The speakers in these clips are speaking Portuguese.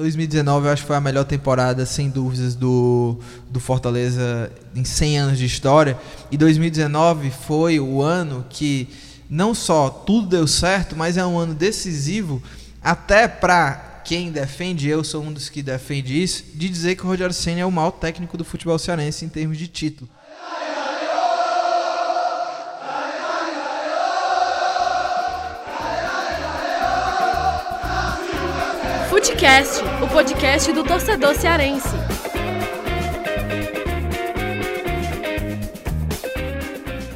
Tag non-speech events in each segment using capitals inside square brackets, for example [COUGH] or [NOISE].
2019 eu acho que foi a melhor temporada, sem dúvidas, do, do Fortaleza em 100 anos de história. E 2019 foi o ano que não só tudo deu certo, mas é um ano decisivo até para quem defende, eu sou um dos que defende isso, de dizer que o Rogério Senna é o maior técnico do futebol cearense em termos de título. Futecast, o podcast do torcedor cearense.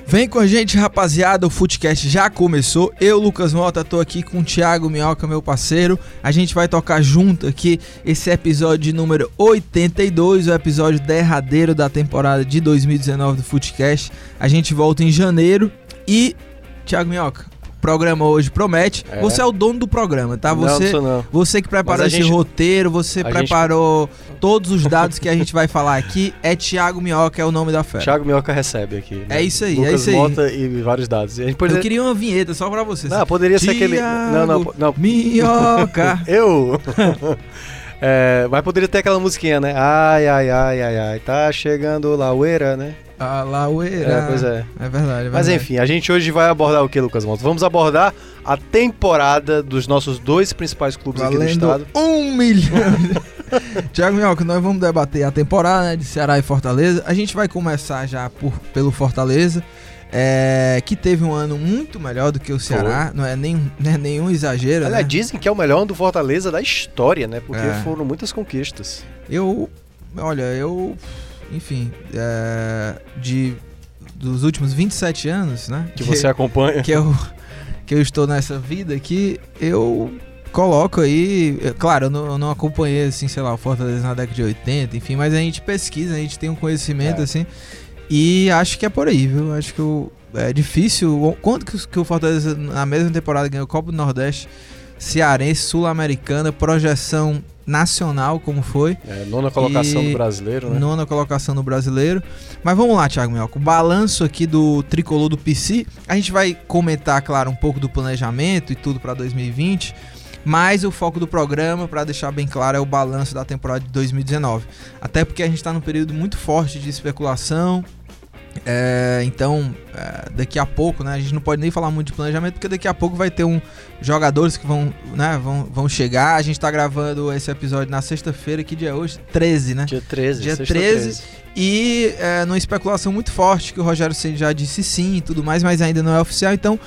Vem com a gente, rapaziada. O Footcast já começou. Eu, Lucas Mota, tô aqui com o Thiago Minhoca, meu parceiro. A gente vai tocar junto aqui esse episódio número 82, o episódio derradeiro da temporada de 2019 do Footcast. A gente volta em janeiro e Thiago Minhoca, programa hoje promete. É. Você é o dono do programa, tá? Você, não, não. você que preparou esse gente, roteiro, você preparou gente... todos os dados que a gente vai falar aqui. É Thiago Minhoca, é o nome da festa. Thiago Minhoca recebe aqui. Né? É isso aí, Lucas é isso aí. Mota e vários dados. Poderia... Eu queria uma vinheta só pra você. Não, poderia Thiago ser aquele. Não, não, não. Minhoca. [LAUGHS] Eu. [LAUGHS] É, mas poderia ter aquela musiquinha, né? Ai, ai, ai, ai, ai. Tá chegando Laueira, né? A Laueira. É, pois é. É verdade, é verdade. Mas enfim, a gente hoje vai abordar o que, Lucas Montes? Vamos abordar a temporada dos nossos dois principais clubes Valendo aqui do estado. Um milhão. [LAUGHS] Tiago Minhoca, nós vamos debater a temporada né, de Ceará e Fortaleza. A gente vai começar já por, pelo Fortaleza. É, que teve um ano muito melhor do que o Ceará, não é, nem, não é nenhum exagero. Aliás, né? dizem que é o melhor ano do Fortaleza da história, né? Porque É. foram muitas conquistas. Eu, olha, eu, enfim, é, de dos últimos 27 anos, né? Que você acompanha. que eu que eu estou nessa vida aqui, eu coloco aí, é, claro, eu não, eu não acompanhei assim, sei lá, o Fortaleza na década de 80, enfim, mas a gente pesquisa, a gente tem um conhecimento É. assim, e acho que é por aí, viu? Acho que o, é difícil, quanto que, o- que o Fortaleza na mesma temporada ganhou o Copa do Nordeste, Cearense, Sul-Americana, projeção nacional como foi, É, nona colocação E do brasileiro, né? nona colocação no brasileiro. Mas vamos lá, Thiago Minhoca. O balanço aqui do tricolor do PC. A gente vai comentar, claro, um pouco do planejamento e tudo para 2020. Mas o foco do programa, para deixar bem claro, é o balanço da temporada de 2019. Até porque a gente está num período muito forte de especulação. É, então, é, daqui a pouco, né? A gente não pode nem falar muito de planejamento, porque daqui a pouco vai ter um jogadores que vão, né, vão, vão chegar. A gente tá gravando esse episódio na sexta-feira, que dia é hoje? 13, né? Dia 13, Dia sexta 13. E é, numa especulação muito forte, que o Rogério Ceni já disse sim e tudo mais, mas ainda não é oficial. Então,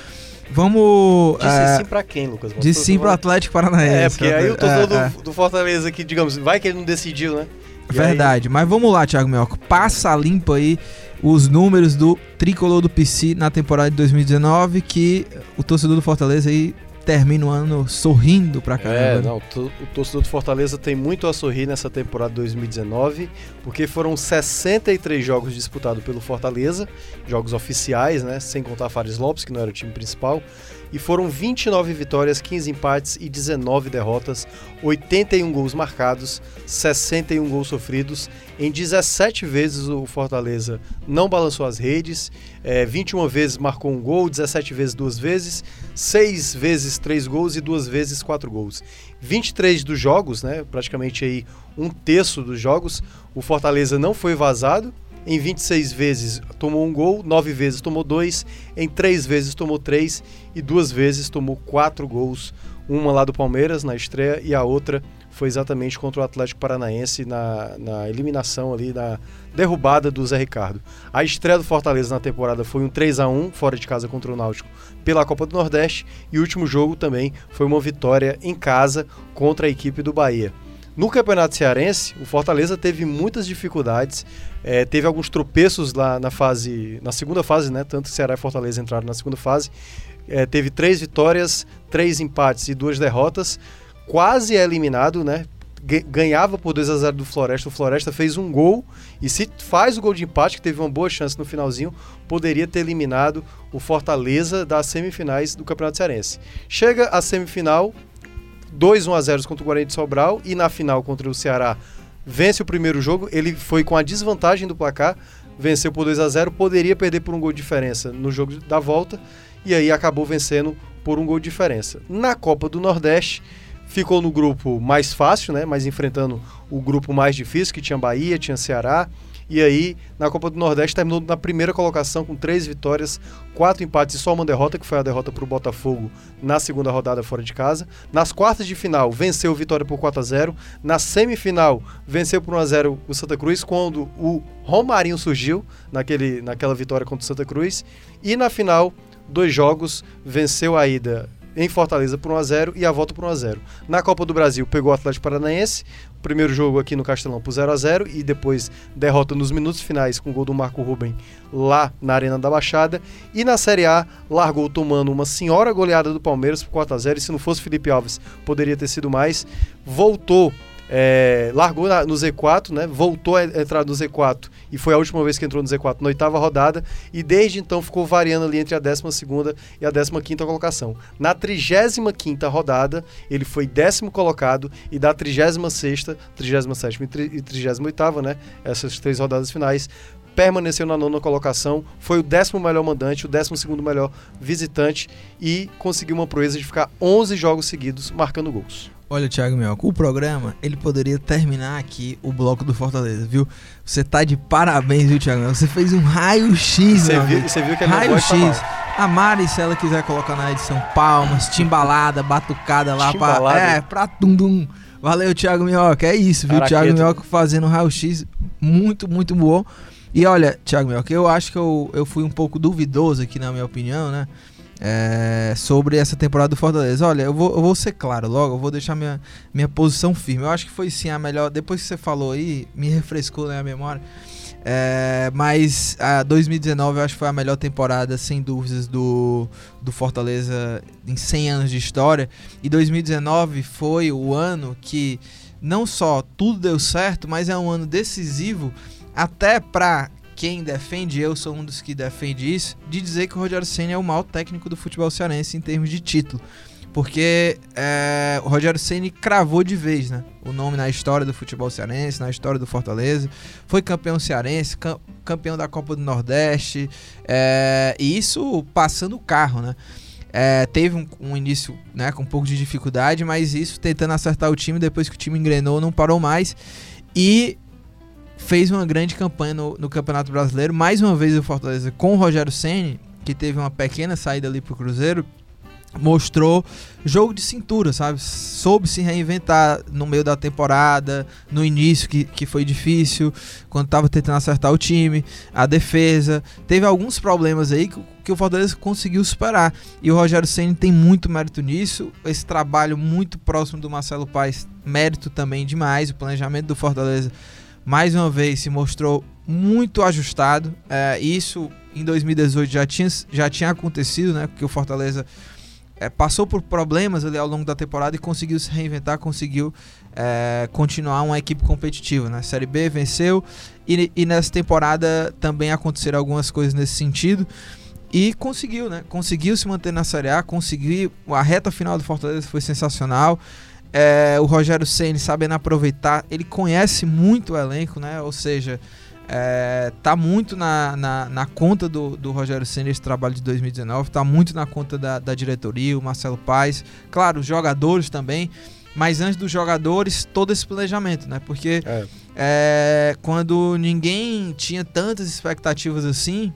vamos. Disse é, sim pra quem, Lucas? disse sim pro Atlético Paranaense. É, porque aí o torcedor É, é. do, do Fortaleza aqui, digamos, vai que ele não decidiu, né? E Verdade, mas vamos lá, Thiago Mioca. Passa limpo aí os números do tricolor do PC na temporada de 2019, que o torcedor do Fortaleza aí termina o ano sorrindo pra caramba. É, né? não, o torcedor do Fortaleza tem muito a sorrir nessa temporada 2019, porque foram 63 jogos disputados pelo Fortaleza, jogos oficiais, né, sem contar Fares Lopes, que não era o time principal, e foram 29 vitórias, 15 empates e 19 derrotas, 81 gols marcados, 61 gols sofridos. Em 17 vezes o Fortaleza não balançou as redes, é, 21 vezes marcou um gol, 17 vezes duas vezes, 6 vezes 3 gols e duas vezes 4 gols. 23 dos jogos, né, praticamente aí um terço dos jogos, o Fortaleza não foi vazado. Em 26 vezes tomou um gol, 9 vezes tomou dois, em 3 vezes tomou 3 e duas vezes tomou 4 gols. Uma lá do Palmeiras na estreia e a outra foi exatamente contra o Atlético Paranaense na, na eliminação ali, na derrubada do Zé Ricardo. A estreia do Fortaleza na temporada foi um 3 a 1 fora de casa contra o Náutico pela Copa do Nordeste e o último jogo também foi uma vitória em casa contra a equipe do Bahia. No Campeonato Cearense, o Fortaleza teve muitas dificuldades, eh, teve alguns tropeços lá na fase, na segunda fase, né? Tanto Ceará e Fortaleza entraram na segunda fase. Eh, teve três vitórias, três empates e duas derrotas. Quase é eliminado, né? Ga- Ganhava por 2 a 0 do Floresta. O Floresta fez um gol e se faz o gol de empate, que teve uma boa chance no finalzinho, poderia ter eliminado o Fortaleza das semifinais do Campeonato Cearense. Chega a semifinal, 2 1 a 0 contra o Guarani de Sobral e na final contra o Ceará vence o primeiro jogo. Ele foi com a desvantagem do placar, venceu por 2 a 0 poderia perder por um gol de diferença no jogo da volta e aí acabou vencendo por um gol de diferença. Na Copa do Nordeste, ficou no grupo mais fácil, né? Mas enfrentando o grupo mais difícil, que tinha Bahia, tinha Ceará. E aí, na Copa do Nordeste, terminou na primeira colocação com três vitórias, quatro empates e só uma derrota, que foi a derrota para o Botafogo na segunda rodada fora de casa. Nas quartas de final, venceu Vitória por 4 a 0 Na semifinal, venceu por 1 a 0 o Santa Cruz, quando o Romarinho surgiu naquele, naquela vitória contra o Santa Cruz. E na final, dois jogos, venceu a ida em Fortaleza por 1 a 0 e a volta por 1 a 0. Na Copa do Brasil pegou o Atlético Paranaense, primeiro jogo aqui no Castelão por 0 a 0 e depois derrota nos minutos finais com o gol do Marco Ruben lá na Arena da Baixada. E na Série A largou tomando uma senhora goleada do Palmeiras por 4 a 0 e se não fosse Felipe Alves poderia ter sido mais. Voltou é, largou na, no Z4, né? Voltou a entrar no Z4 e foi a última vez que entrou no Z4 na oitava rodada e desde então ficou variando ali entre a 12 e a 15 colocação. Na 35 rodada, ele foi décimo colocado e da 36 37 e 38 né? Essas três rodadas finais, permaneceu na nona colocação, foi o décimo melhor mandante, o décimo segundo melhor visitante e conseguiu uma proeza de ficar 11 jogos seguidos marcando gols. Olha, Thiago Mioca, o programa, ele poderia terminar aqui o bloco do Fortaleza, viu? Você tá de parabéns, viu, Thiago? Você fez um raio-x, Você viu, você viu que é Raio-x. A Mari, se ela quiser colocar na edição palmas, timbalada, batucada lá timbalada. pra... É, pra tum-dum. Valeu, Thiago Minhoca. É isso, viu? Araqueta. Thiago Minhoca fazendo um raio-x muito, muito bom. E olha, Thiago Minhoca, eu acho que eu, eu fui um pouco duvidoso aqui, na minha opinião, né? É, sobre essa temporada do Fortaleza. Olha, eu vou, eu vou ser claro logo, eu vou deixar minha, minha posição firme. Eu acho que foi sim a melhor. Depois que você falou aí, me refrescou né, a memória. É, mas a 2019 eu acho que foi a melhor temporada, sem dúvidas, do, do Fortaleza em 100 anos de história. E 2019 foi o ano que não só tudo deu certo, mas é um ano decisivo até para quem defende, eu sou um dos que defende isso, de dizer que o Rogério Senna é o maior técnico do futebol cearense em termos de título. Porque é, o Rogério Senna cravou de vez né, o nome na história do futebol cearense, na história do Fortaleza. Foi campeão cearense, campeão da Copa do Nordeste. É, e isso passando o carro, né? É, teve um, um, início né, com um pouco de dificuldade, mas isso tentando acertar o time, depois que o time engrenou, não parou mais. E fez uma grande campanha no, no, Campeonato Brasileiro. Mais uma vez o Fortaleza com o Rogério Ceni, que teve uma pequena saída ali pro Cruzeiro, mostrou jogo de cintura, sabe? Soube se reinventar no meio da temporada, no início que, que foi difícil, quando tava tentando acertar o time, a defesa. Teve alguns problemas aí que, que o Fortaleza conseguiu superar. E o Rogério Ceni tem muito mérito nisso. Esse trabalho muito próximo do Marcelo Paes, mérito também demais. O planejamento do Fortaleza mais uma vez se mostrou muito ajustado. É, isso em 2018 já tinha, já tinha acontecido, né? Porque o Fortaleza é, passou por problemas ali ao longo da temporada e conseguiu se reinventar, conseguiu é, continuar uma equipe competitiva. Né? Série B venceu e, e nessa temporada também aconteceram algumas coisas nesse sentido. E conseguiu, né? Conseguiu se manter na Série A, conseguiu. A reta final do Fortaleza foi sensacional. É, o Rogério Ceni sabendo aproveitar, ele conhece muito o elenco, né? Ou seja, é, tá muito na, na, na conta do, do Rogério Senna esse trabalho de 2019, tá muito na conta da, da diretoria, o Marcelo Paes, claro, os jogadores também, mas antes dos jogadores, todo esse planejamento, né? Porque é. É, quando ninguém tinha tantas expectativas assim,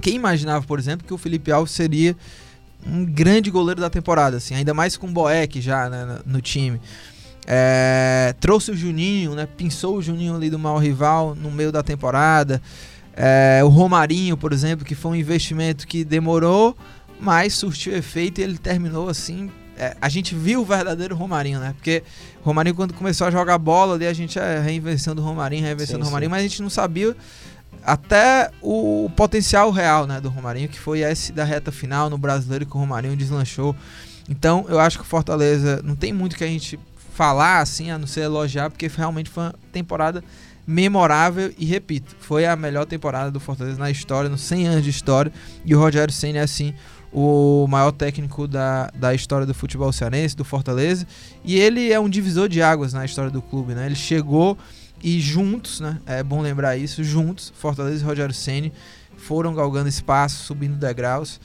quem imaginava, por exemplo, que o Felipe Alves seria um grande goleiro da temporada, assim, ainda mais com o Boeck já né, no time. É, trouxe o Juninho, né, pinçou o Juninho ali do mal rival no meio da temporada. É, o Romarinho, por exemplo, que foi um investimento que demorou, mas surtiu efeito e ele terminou assim. É, a gente viu o verdadeiro Romarinho, né? Porque o Romarinho, quando começou a jogar bola ali, a gente é reinvenção do Romarinho, reinvenção do Romarinho, sim. mas a gente não sabia até o potencial real né, do Romarinho, que foi esse da reta final no brasileiro que o Romarinho deslanchou. Então eu acho que o Fortaleza não tem muito que a gente falar assim, a não ser elogiar, porque realmente foi uma temporada memorável e repito, foi a melhor temporada do Fortaleza na história, nos 100 anos de história, e o Rogério Senna é assim o maior técnico da, da história do futebol cearense, do Fortaleza, e ele é um divisor de águas na história do clube, né? Ele chegou e juntos, né? É bom lembrar isso, juntos, Fortaleza e Rogério Ceni foram galgando espaço, subindo degraus.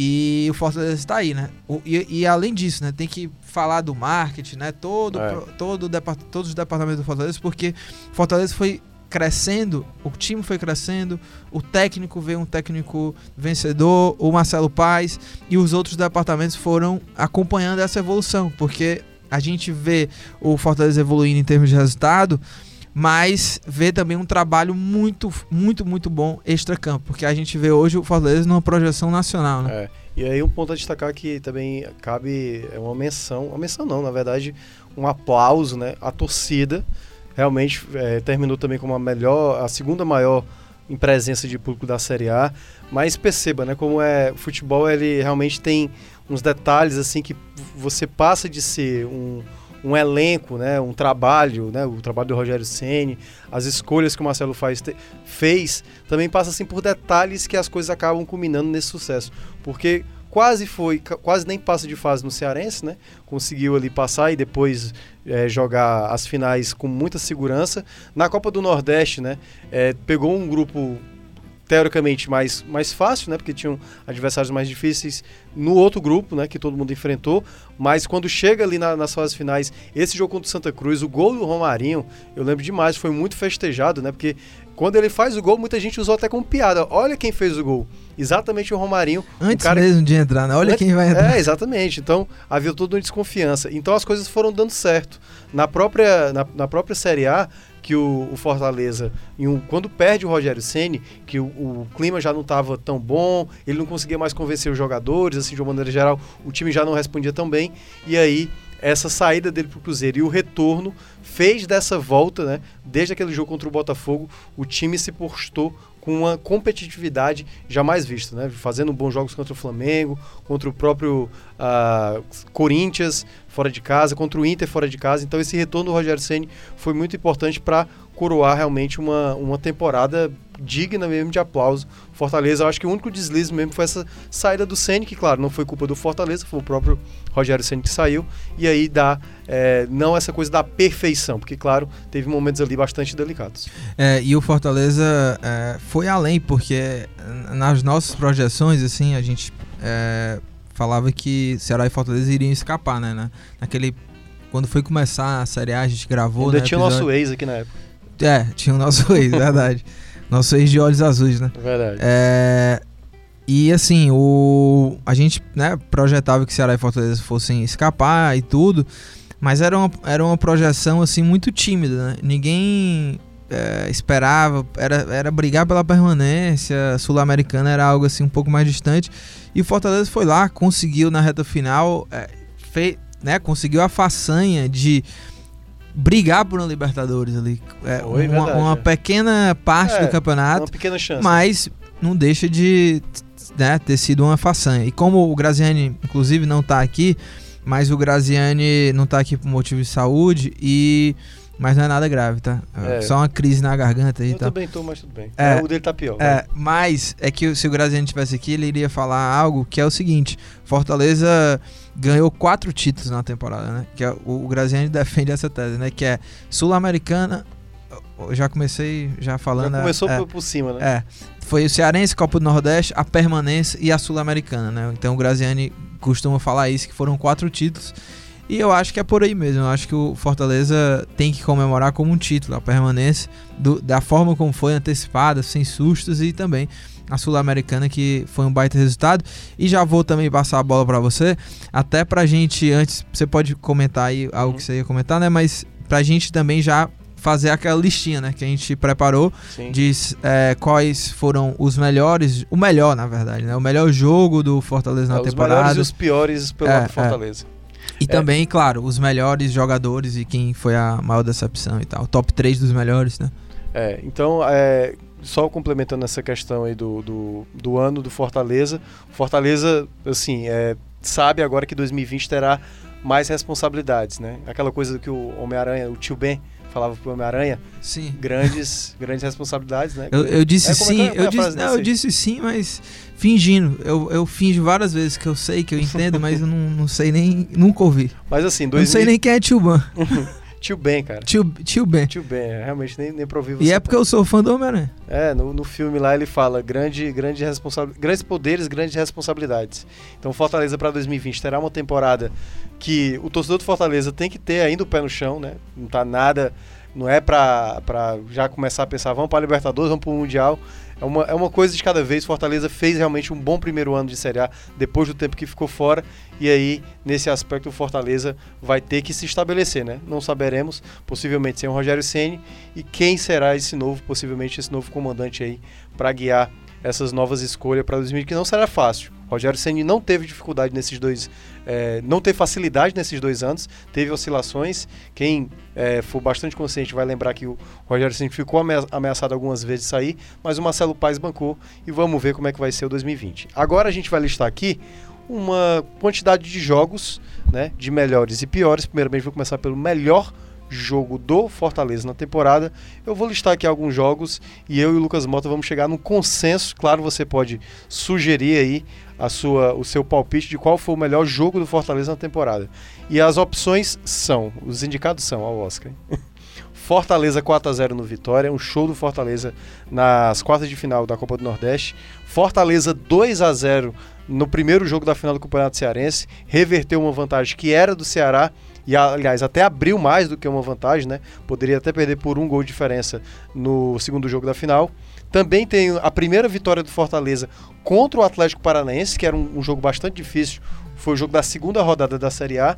E o Fortaleza está aí, né? E, e além disso, né? Tem que falar do marketing, né? Todo, É. todo todos os departamentos do Fortaleza, porque Fortaleza foi crescendo, o time foi crescendo, o técnico veio um técnico vencedor, o Marcelo Paes e os outros departamentos foram acompanhando essa evolução, porque a gente vê o Fortaleza evoluindo em termos de resultado, mas vê também um trabalho muito, muito, muito bom extra-campo, porque a gente vê hoje o Fortaleza numa projeção nacional, né? É. E aí um ponto a destacar que também cabe é uma menção, uma menção não, na verdade, um aplauso, né? A torcida realmente é, terminou também como a melhor, a segunda maior em presença de público da Série A. Mas perceba, né? Como é o futebol, ele realmente tem uns detalhes assim que você passa de ser um, um elenco, né? Um trabalho, né? O trabalho do Rogério Ceni, as escolhas que o Marcelo faz, te- fez, também passa assim por detalhes que as coisas acabam culminando nesse sucesso, porque quase foi, quase nem passa de fase no Cearense, né? Conseguiu ali passar e depois eh, jogar as finais com muita segurança. Na Copa do Nordeste, né? eh, pegou um grupo teoricamente mais, mais fácil, né? Porque tinham adversários mais difíceis no outro grupo, né? Que todo mundo enfrentou. Mas quando chega ali na- nas fases finais, esse jogo contra o Santa Cruz, o gol do Romarinho, eu lembro demais, foi muito festejado, né? Porque quando ele faz o gol, muita gente usou até como piada. Olha quem fez o gol. Exatamente o Romarinho. Antes cara- mesmo de entrar, né? Olha Antes- quem vai entrar. É, exatamente. Então havia toda uma desconfiança. Então as coisas foram dando certo. Na própria, na, na própria Série A, que o, o Fortaleza, um- quando perde o Rogério Ceni, que o, o clima já não estava tão bom, ele não conseguia mais convencer os jogadores, assim, de uma maneira geral, o time já não respondia tão bem. E aí essa saída dele para o Cruzeiro e o retorno fez dessa volta, né? Desde aquele jogo contra o Botafogo, o time se postou com uma competitividade jamais vista, né? Fazendo bons jogos contra o Flamengo, contra o próprio ah, Corinthians fora de casa, contra o Inter fora de casa. Então esse retorno do Rogério Ceni foi muito importante para coroar realmente uma, uma temporada digna mesmo de aplauso. Fortaleza, eu acho que o único deslize mesmo foi essa saída do Ceni, que claro, não foi culpa do Fortaleza, foi o próprio Rogério Ceni que saiu. E aí dá é, não essa coisa da perfeição, porque claro, teve momentos ali bastante delicados. É, e o Fortaleza é, foi além, porque nas nossas projeções, assim, a gente é, falava que Ceará e Fortaleza iriam escapar, né? Na- Naquele. Quando foi começar a Série A, a gente gravou. Ainda né, tinha o episódio- nosso ex aqui na época. É, tinha o nosso [LAUGHS] ex, verdade. Nosso ex de olhos azuis, né? Verdade. É, e assim, o, a gente né, projetava que Ceará e Fortaleza fossem escapar e tudo, mas era uma, era uma projeção assim muito tímida, né? Ninguém é, esperava, era, era brigar pela permanência, sul-americana era algo assim um pouco mais distante. E o Fortaleza foi lá, conseguiu na reta final, é, né, conseguiu a façanha de brigar por uma Libertadores ali. É, Foi, uma, verdade, uma é. pequena parte É, do campeonato. Uma pequena chance. Mas não deixa de né, ter sido uma façanha. E como o Graziani, inclusive, não tá aqui, mas o Graziani não tá aqui por motivo de saúde e. Mas não é nada grave, tá? É. Só uma crise na garganta aí, Eu tá? também tô, mas tudo bem. É. O dele tá pior. É, mas é que se o Graziani tivesse aqui, ele iria falar algo que é o seguinte: Fortaleza ganhou quatro títulos na temporada, né? Que é, o, o Graziani defende essa tese, né? Que é Sul-Americana. Já comecei já falando. Já começou é, por, por cima, né? é, foi o Cearense, Copa do Nordeste, a Permanência e a Sul-Americana, né? Então o Graziani costuma falar isso, que foram quatro títulos. E eu acho que é por aí mesmo. Eu acho que o Fortaleza tem que comemorar como um título a permanência, do- da forma como foi antecipada, sem sustos, e também a Sul-Americana, que foi um baita resultado. E já vou também passar a bola pra você, até pra gente, antes, você pode comentar aí algo que você ia comentar, né? Mas pra gente também já fazer aquela listinha, né? Que a gente preparou Sim. diz é, quais foram os melhores, o melhor na verdade, né? O melhor jogo do Fortaleza na É, os temporada. melhores e os piores pelo É, lado do é. E também, claro, os melhores jogadores e quem foi a maior decepção e tal. Top 3 dos melhores, né? É, então, é, só complementando essa questão aí do, do, do ano do Fortaleza, Fortaleza, assim, é, sabe agora que 2020 terá mais responsabilidades, né? Aquela coisa que o Homem-Aranha, o tio Ben falava pro Homem-Aranha, Sim. grandes, grandes responsabilidades, né? Eu, eu disse É, é sim, é- eu, disse, não, eu aí? disse sim, mas fingindo. Eu, eu finjo várias vezes que eu sei, que eu entendo, mas eu não, não sei nem, nunca ouvi. Mas assim, Eu Não sei 2000, nem quem é Tio Ban. [LAUGHS] Tio Ben, cara. Tio, tio Ben. Tio Ben, é, realmente nem, nem você. E é porque eu sou fã do Homem-Aranha. É, no, no filme lá ele fala grande, grande responsa grandes poderes, grandes responsabilidades. Então Fortaleza para 2020 terá uma temporada que o torcedor do Fortaleza tem que ter ainda o pé no chão, né? Não tá nada, não é pra, pra já começar a pensar, vamos para Libertadores, vamos para o Mundial. É uma, é uma coisa de cada vez. Fortaleza fez realmente um bom primeiro ano de Série A depois do tempo que ficou fora. E aí, nesse aspecto, o Fortaleza vai ter que se estabelecer, né? Não saberemos, possivelmente sem o Rogério Ceni E quem será esse novo, possivelmente esse novo comandante aí, para guiar essas novas escolhas para 2020, que não será fácil. Rogério Ceni não teve dificuldade nesses dois, é, não teve facilidade nesses dois anos, teve oscilações. Quem é, for bastante consciente vai lembrar que o Rogério Ceni ficou ameaçado algumas vezes de sair, mas o Marcelo Paes bancou e vamos ver como é que vai ser o 2020. Agora a gente vai listar aqui uma quantidade de jogos, né, de melhores e piores. Primeiramente vou começar pelo melhor jogo do Fortaleza na temporada. Eu vou listar aqui alguns jogos e eu e o Lucas Mota vamos chegar num consenso. Claro, você pode sugerir aí a sua, o seu palpite de qual foi o melhor jogo do Fortaleza na temporada. E as opções são, os indicados são ao Oscar. [LAUGHS] Fortaleza 4 a 0 no Vitória, um show do Fortaleza nas quartas de final da Copa do Nordeste. Fortaleza 2 a 0 no primeiro jogo da final do Campeonato Cearense, reverteu uma vantagem que era do Ceará e aliás até abriu mais do que uma vantagem, né? Poderia até perder por um gol de diferença no segundo jogo da final. Também tem a primeira vitória do Fortaleza contra o Atlético Paranaense, que era um, um jogo bastante difícil. Foi o jogo da segunda rodada da Série A.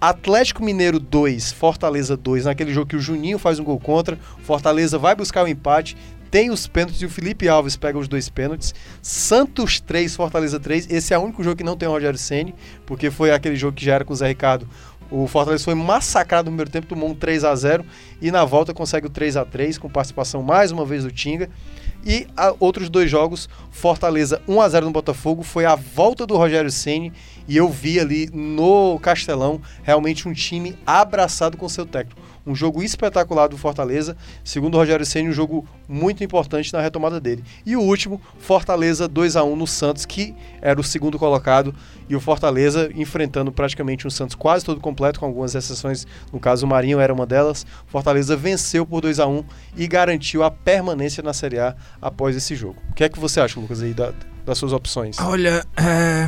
Atlético Mineiro 2, Fortaleza 2, naquele jogo que o Juninho faz um gol contra. Fortaleza vai buscar o empate, tem os pênaltis e o Felipe Alves pega os dois pênaltis. Santos 3, Fortaleza 3. Esse é o único jogo que não tem o Rogério Ceni, porque foi aquele jogo que já era com o Zé Ricardo o Fortaleza foi massacrado no primeiro tempo, tomou um 3 a 0 e na volta consegue o 3 a 3 com participação mais uma vez do Tinga. E outros dois jogos, Fortaleza 1 a 0 no Botafogo, foi a volta do Rogério Ceni e eu vi ali no Castelão realmente um time abraçado com seu técnico um jogo espetacular do Fortaleza, segundo o Rogério Ceni, um jogo muito importante na retomada dele. E o último, Fortaleza 2 a 1 no Santos, que era o segundo colocado, e o Fortaleza enfrentando praticamente um Santos quase todo completo, com algumas exceções, no caso o Marinho era uma delas. Fortaleza venceu por 2 a 1 e garantiu a permanência na Série A após esse jogo. O que é que você acha, Lucas, aí da, das suas opções? Olha, é,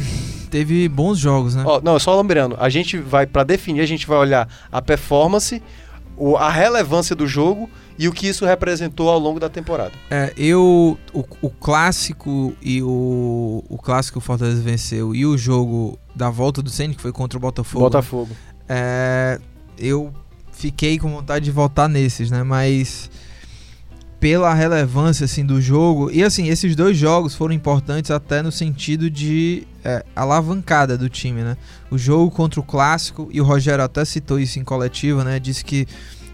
teve bons jogos, né? Oh, não, só lembrando, a gente vai, para definir, a gente vai olhar a performance o, a relevância do jogo e o que isso representou ao longo da temporada. É, eu o, o clássico e o, o clássico o Fortaleza venceu e o jogo da volta do Ceni que foi contra o Botafogo. Botafogo. É, eu fiquei com vontade de voltar nesses, né? Mas pela relevância assim do jogo e assim esses dois jogos foram importantes até no sentido de é, alavancada do time, né? O jogo contra o clássico e o Rogério até citou isso em coletiva, né? Disse que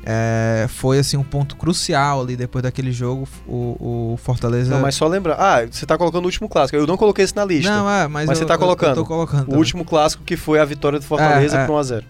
é, foi assim um ponto crucial ali depois daquele jogo o, o Fortaleza. Não, mas só lembrar. Ah, você tá colocando o último clássico. Eu não coloquei isso na lista. Não, é, mas, mas eu, você tá colocando. Eu, eu colocando o último clássico que foi a vitória do Fortaleza é, é. por 1 a 0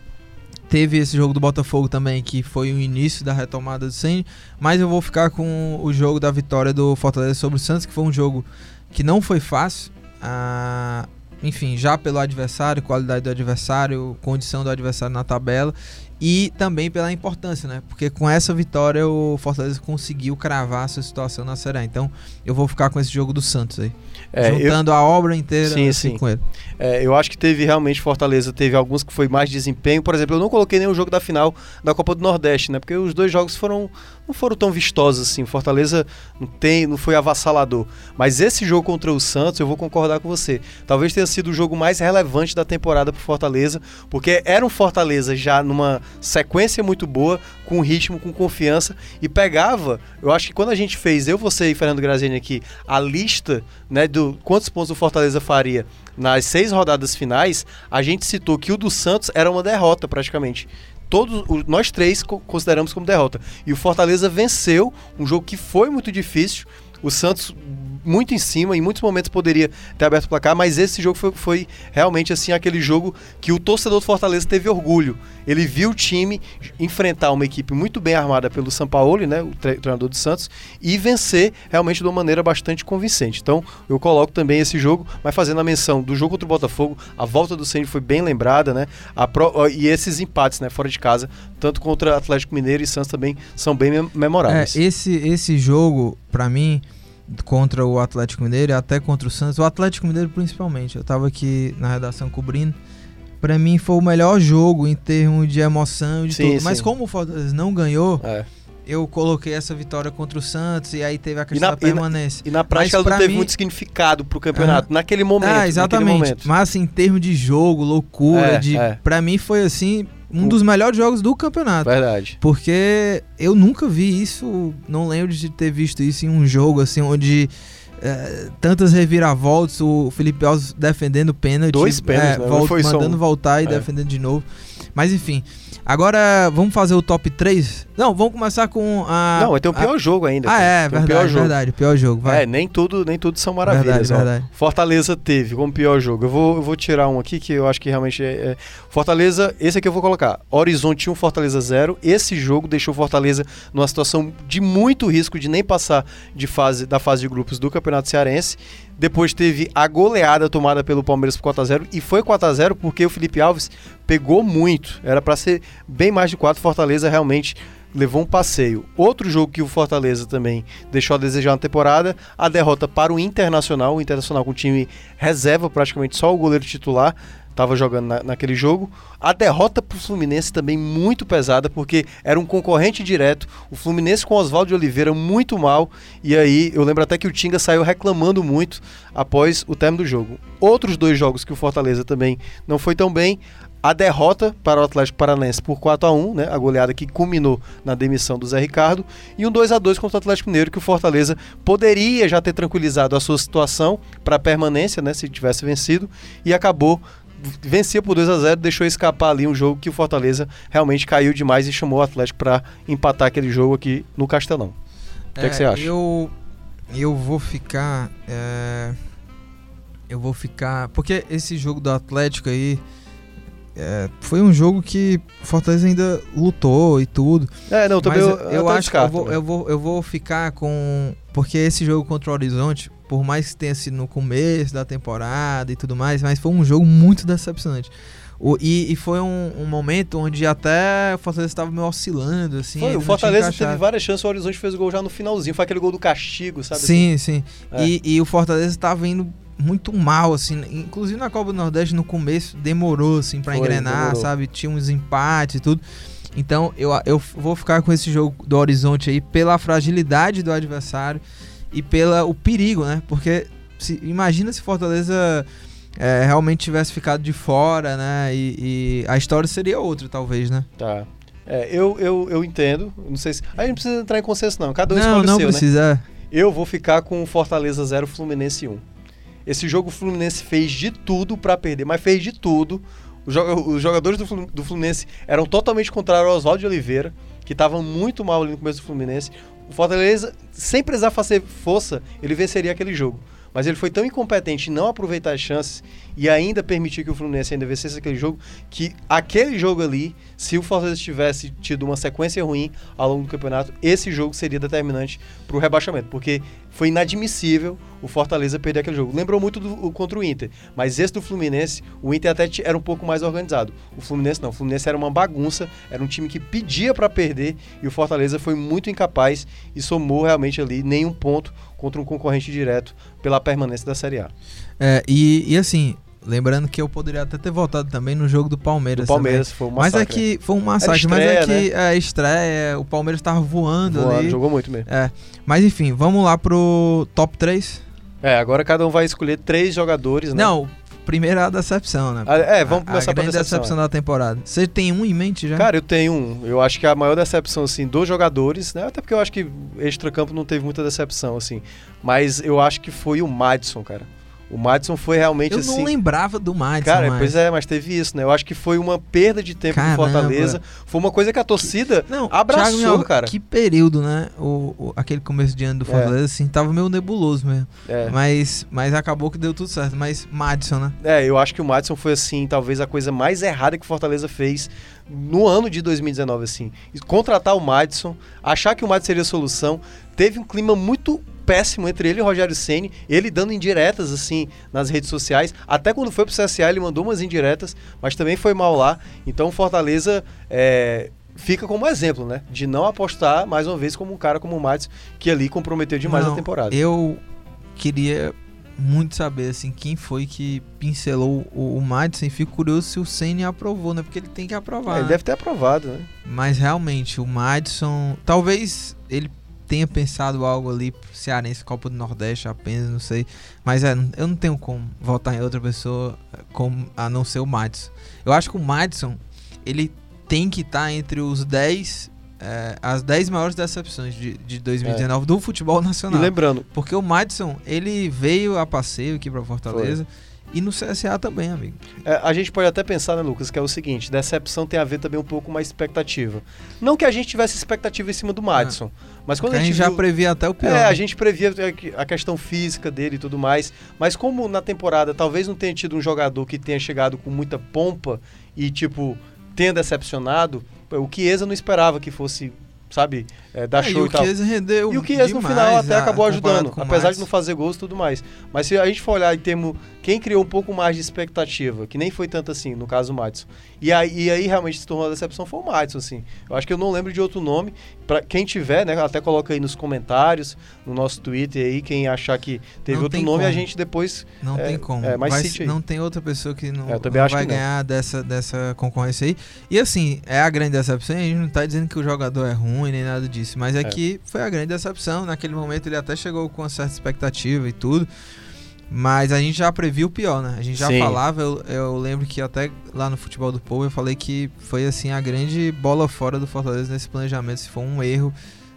teve esse jogo do Botafogo também, que foi o início da retomada do Senna, mas eu vou ficar com o jogo da vitória do Fortaleza sobre o Santos, que foi um jogo que não foi fácil. Ah, enfim, já pelo adversário, qualidade do adversário, condição do adversário na tabela e também pela importância, né? Porque com essa vitória o Fortaleza conseguiu cravar essa situação na Série Então eu vou ficar com esse jogo do Santos aí. É, Juntando eu... a obra inteira sim, assim, sim. com ele. É, eu acho que teve realmente Fortaleza, teve alguns que foi mais desempenho. Por exemplo, eu não coloquei nenhum jogo da final da Copa do Nordeste, né? Porque os dois jogos foram não foram tão vistosos assim. Fortaleza não tem, não foi avassalador. Mas esse jogo contra o Santos, eu vou concordar com você. Talvez tenha sido o jogo mais relevante da temporada para Fortaleza, porque era um Fortaleza já numa sequência muito boa, com ritmo, com confiança e pegava. Eu acho que quando a gente fez, eu, você e Fernando Graziani aqui, a lista né, do quantos pontos o Fortaleza faria nas seis rodadas finais, a gente citou que o do Santos era uma derrota praticamente todos nós três consideramos como derrota. E o Fortaleza venceu um jogo que foi muito difícil o Santos muito em cima, em muitos momentos poderia ter aberto o placar, mas esse jogo foi, foi realmente assim aquele jogo que o torcedor do Fortaleza teve orgulho. Ele viu o time enfrentar uma equipe muito bem armada pelo Sampaoli, né, o tre treinador do Santos, e vencer realmente de uma maneira bastante convincente. Então, eu coloco também esse jogo, mas fazendo a menção do jogo contra o Botafogo, a volta do Ceni foi bem lembrada, né? Pro, e esses empates, né, fora de casa, tanto contra Atlético Mineiro e Santos também são bem memoráveis. É, esse esse jogo para mim contra o Atlético Mineiro e até contra o Santos, o Atlético Mineiro principalmente. Eu tava aqui na redação cobrindo. Para mim foi o melhor jogo em termos de emoção de sim, tudo. Sim. Mas como o Fortaleza não ganhou, é. eu coloquei essa vitória contra o Santos e aí teve a questão na, da permanência. E na, e na prática ela não teve mim, muito significado pro campeonato ah, naquele momento. Ah, exatamente. Momento. Mas assim, em termos de jogo, loucura, é, de é. para mim foi assim um dos melhores jogos do campeonato. Verdade. Porque eu nunca vi isso, não lembro de ter visto isso em um jogo assim onde é, tantas reviravoltas, o Felipe Alves defendendo pênalti, dois pênaltis, é, né? volta, mandando um. voltar e é. defendendo de novo. Mas enfim, Agora, vamos fazer o top 3? Não, vamos começar com a. Não, tem o pior a... jogo ainda. Ah, é, tem verdade, pior jogo. verdade, pior jogo. Vai. É, nem tudo, nem tudo são maravilhas. Verdade, verdade. Fortaleza teve como pior jogo. Eu vou, eu vou tirar um aqui que eu acho que realmente é, é. Fortaleza, esse aqui eu vou colocar. Horizonte 1, Fortaleza 0. Esse jogo deixou Fortaleza numa situação de muito risco de nem passar de fase, da fase de grupos do Campeonato Cearense. Depois teve a goleada tomada pelo Palmeiras por 4x0 e foi 4x0 porque o Felipe Alves pegou muito. Era para ser bem mais de 4. Fortaleza realmente levou um passeio. Outro jogo que o Fortaleza também deixou a desejar na temporada, a derrota para o Internacional, o Internacional com o time reserva, praticamente só o goleiro titular estava jogando na, naquele jogo. A derrota para o Fluminense também muito pesada, porque era um concorrente direto. O Fluminense com Oswaldo Oliveira muito mal. E aí eu lembro até que o Tinga saiu reclamando muito após o término do jogo. Outros dois jogos que o Fortaleza também não foi tão bem. A derrota para o Atlético Paranaense por 4 a 1 né, a goleada que culminou na demissão do Zé Ricardo, e um 2 a 2 contra o Atlético Mineiro, que o Fortaleza poderia já ter tranquilizado a sua situação para a permanência, né, se tivesse vencido, e acabou vencia por 2 a 0 deixou escapar ali um jogo que o Fortaleza realmente caiu demais e chamou o Atlético para empatar aquele jogo aqui no Castelão. O que, é, que você acha? Eu, eu vou ficar. É, eu vou ficar. Porque esse jogo do Atlético aí. É, foi um jogo que o Fortaleza ainda lutou e tudo. É, não, também eu, eu, eu acho que eu vou, eu, vou, eu vou ficar com. Porque esse jogo contra o Horizonte, por mais que tenha sido no começo da temporada e tudo mais, mas foi um jogo muito decepcionante. O, e, e, foi um, um, momento onde até o Fortaleza estava meio oscilando, assim. Foi, o Fortaleza teve várias chances, o Horizonte fez o gol já no finalzinho, foi aquele gol do castigo, sabe? Sim, assim? sim. É. E, e, o Fortaleza estava indo muito mal, assim, inclusive na Copa do Nordeste no começo demorou, assim, para engrenar, demorou. sabe? Tinha uns empates e tudo. Então eu, eu vou ficar com esse jogo do Horizonte aí pela fragilidade do adversário e pela o perigo, né? Porque se, imagina se Fortaleza é, realmente tivesse ficado de fora, né? E, e, a história seria outra, talvez, né? Tá. É, eu, eu, eu entendo. Não sei se. A gente não precisa entrar em consenso, não. Cada um não, escolhe não o seu, precisa. né? Eu vou ficar com Fortaleza 0, Fluminense 1. Esse jogo o Fluminense fez de tudo para perder, mas fez de tudo. Os jogadores do Fluminense eram totalmente contrários ao Oswaldo de Oliveira, que estava muito mal ali no começo do Fluminense. O Fortaleza, sem precisar fazer força, ele venceria aquele jogo. Mas ele foi tão incompetente em não aproveitar as chances e ainda permitir que o Fluminense ainda vencesse aquele jogo, que aquele jogo ali, se o Fortaleza tivesse tido uma sequência ruim ao longo do campeonato, esse jogo seria determinante para o rebaixamento, porque foi inadmissível o Fortaleza perder aquele jogo. Lembrou muito do, contra o Inter, mas esse do Fluminense, o Inter até era um pouco mais organizado. O Fluminense não, o Fluminense era uma bagunça, era um time que pedia para perder e o Fortaleza foi muito incapaz e somou realmente ali nenhum ponto contra um concorrente direto pela permanência da Série A. É, e, e assim, Lembrando que eu poderia até ter voltado também no jogo do Palmeiras. Do Palmeiras também. foi um massacre. Mas é que foi um massacre. Estreia, mas é que né? a estreia, o Palmeiras estava voando, voando ali. Jogou muito mesmo. É. Mas enfim, vamos lá pro top 3. É, agora cada um vai escolher três jogadores, né? Não, primeiro é a decepção, né? Ah, é, vamos começar a, a grande decepção. decepção da temporada. Você tem um em mente já? Cara, eu tenho um. Eu acho que a maior decepção, assim, dos jogadores, né? Até porque eu acho que extra-campo não teve muita decepção, assim. Mas eu acho que foi o Madison, cara. O Madison foi realmente Eu assim. não lembrava do Madison. Cara, mais. pois é, mas teve isso, né? Eu acho que foi uma perda de tempo Caramba. do Fortaleza. Foi uma coisa que a torcida Não, abraçou, Thiago cara. Que período, né? O, o- aquele começo de ano do É. Fortaleza, assim, tava meio nebuloso mesmo. É. Mas, mas acabou que deu tudo certo. Mas Madison, né? É, eu acho que o Madison foi, assim, talvez a coisa mais errada que o Fortaleza fez no ano de 2019, assim. Contratar o Madison, achar que o Madison seria a solução. Teve um clima muito péssimo entre ele e o Rogério Ceni, ele dando indiretas, assim, nas redes sociais. Até quando foi pro CSA, ele mandou umas indiretas, mas também foi mal lá. Então o Fortaleza é, fica como exemplo, né? De não apostar, mais uma vez, como um cara como o Madison, que ali comprometeu demais Não, a temporada. Eu queria muito saber, assim, quem foi que pincelou o, o Madison. E fico curioso se o Senna aprovou, né? Porque ele tem que aprovar. É, ele né? deve ter aprovado, né? Mas realmente, o Madison. Talvez ele tenha pensado algo ali Cearense, Copa do Nordeste apenas, não sei. Mas é, eu não tenho como votar em outra pessoa como, a não ser o Madison. Eu acho que o Madison, ele tem que estar entre os 10. eh, as 10 maiores decepções de, de 2019 do futebol E nacional. lembrando, Porque o Madison, ele veio a passeio aqui pra Fortaleza. E no CSA também, amigo. É, a gente pode até pensar, né, Lucas, que é o seguinte: decepção tem a ver também um pouco com a expectativa. Não que a gente tivesse expectativa em cima do Madison, mas quando a a gente, gente já viu- previa até o pior. É, a né? gente previa a questão física dele e tudo mais. Mas como na temporada talvez não tenha tido um jogador que tenha chegado com muita pompa e, tipo, tenha decepcionado, o Chiesa não esperava que fosse, sabe, é, dar É, e show o e tal. Rendeu E o Chiesa no final até ah, acabou comparado ajudando, apesar de Madison. não fazer gols e tudo mais. Mas se a gente for olhar em termos, quem criou um pouco mais de expectativa, que nem foi tanto assim, no caso o Madison, e aí, e aí realmente se tornou a decepção foi o Madison, assim. Eu acho que eu não lembro de outro nome. Pra quem tiver, né, até coloca aí nos comentários, no nosso Twitter aí, quem achar que teve Não outro nome, a como. gente depois... Não É, tem como. é, mas Vai- não tem outra pessoa que não, É, não vai que não. ganhar dessa, dessa concorrência aí. E assim, é a grande decepção. A gente não tá dizendo que o jogador é ruim nem nada disso. Mas é, É. que foi a grande decepção. Naquele momento ele até chegou com uma certa expectativa e tudo. Mas a gente já previu o pior, né? A gente já Sim. falava, eu, eu lembro que até lá no Futebol do Povo eu falei que foi assim a grande bola fora do Fortaleza nesse planejamento. Se foi um erro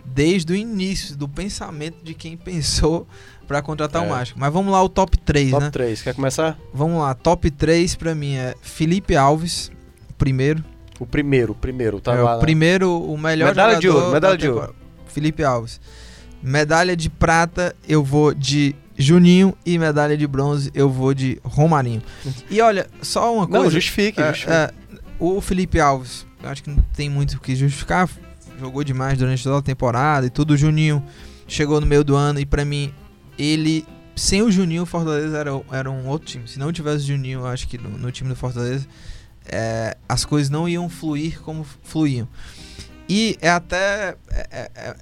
desde o início do pensamento de quem pensou [LAUGHS] pra contratar É. o Mágico. Mas vamos lá, o top 3, Top né? 3, quer começar? Vamos lá, top 3 pra mim é Felipe Alves, primeiro. O primeiro, o primeiro, tá é, lá, o primeiro, o melhor Medalha de ouro, medalha da de ouro. Felipe Alves. Medalha de prata, eu vou de Juninho e medalha de bronze, eu vou de Romarinho. [LAUGHS] E olha, só uma Não, coisa. justifique, é, justifique. é, o Felipe Alves, eu acho que não tem muito o que justificar. Jogou demais durante toda a temporada e tudo. O Juninho chegou no meio do ano e pra mim, ele. Sem o Juninho, o Fortaleza era, era um outro time. Se não tivesse o Juninho, eu acho que no, no time do Fortaleza, é, as coisas não iam fluir como fluíam. E é até. é- é- é-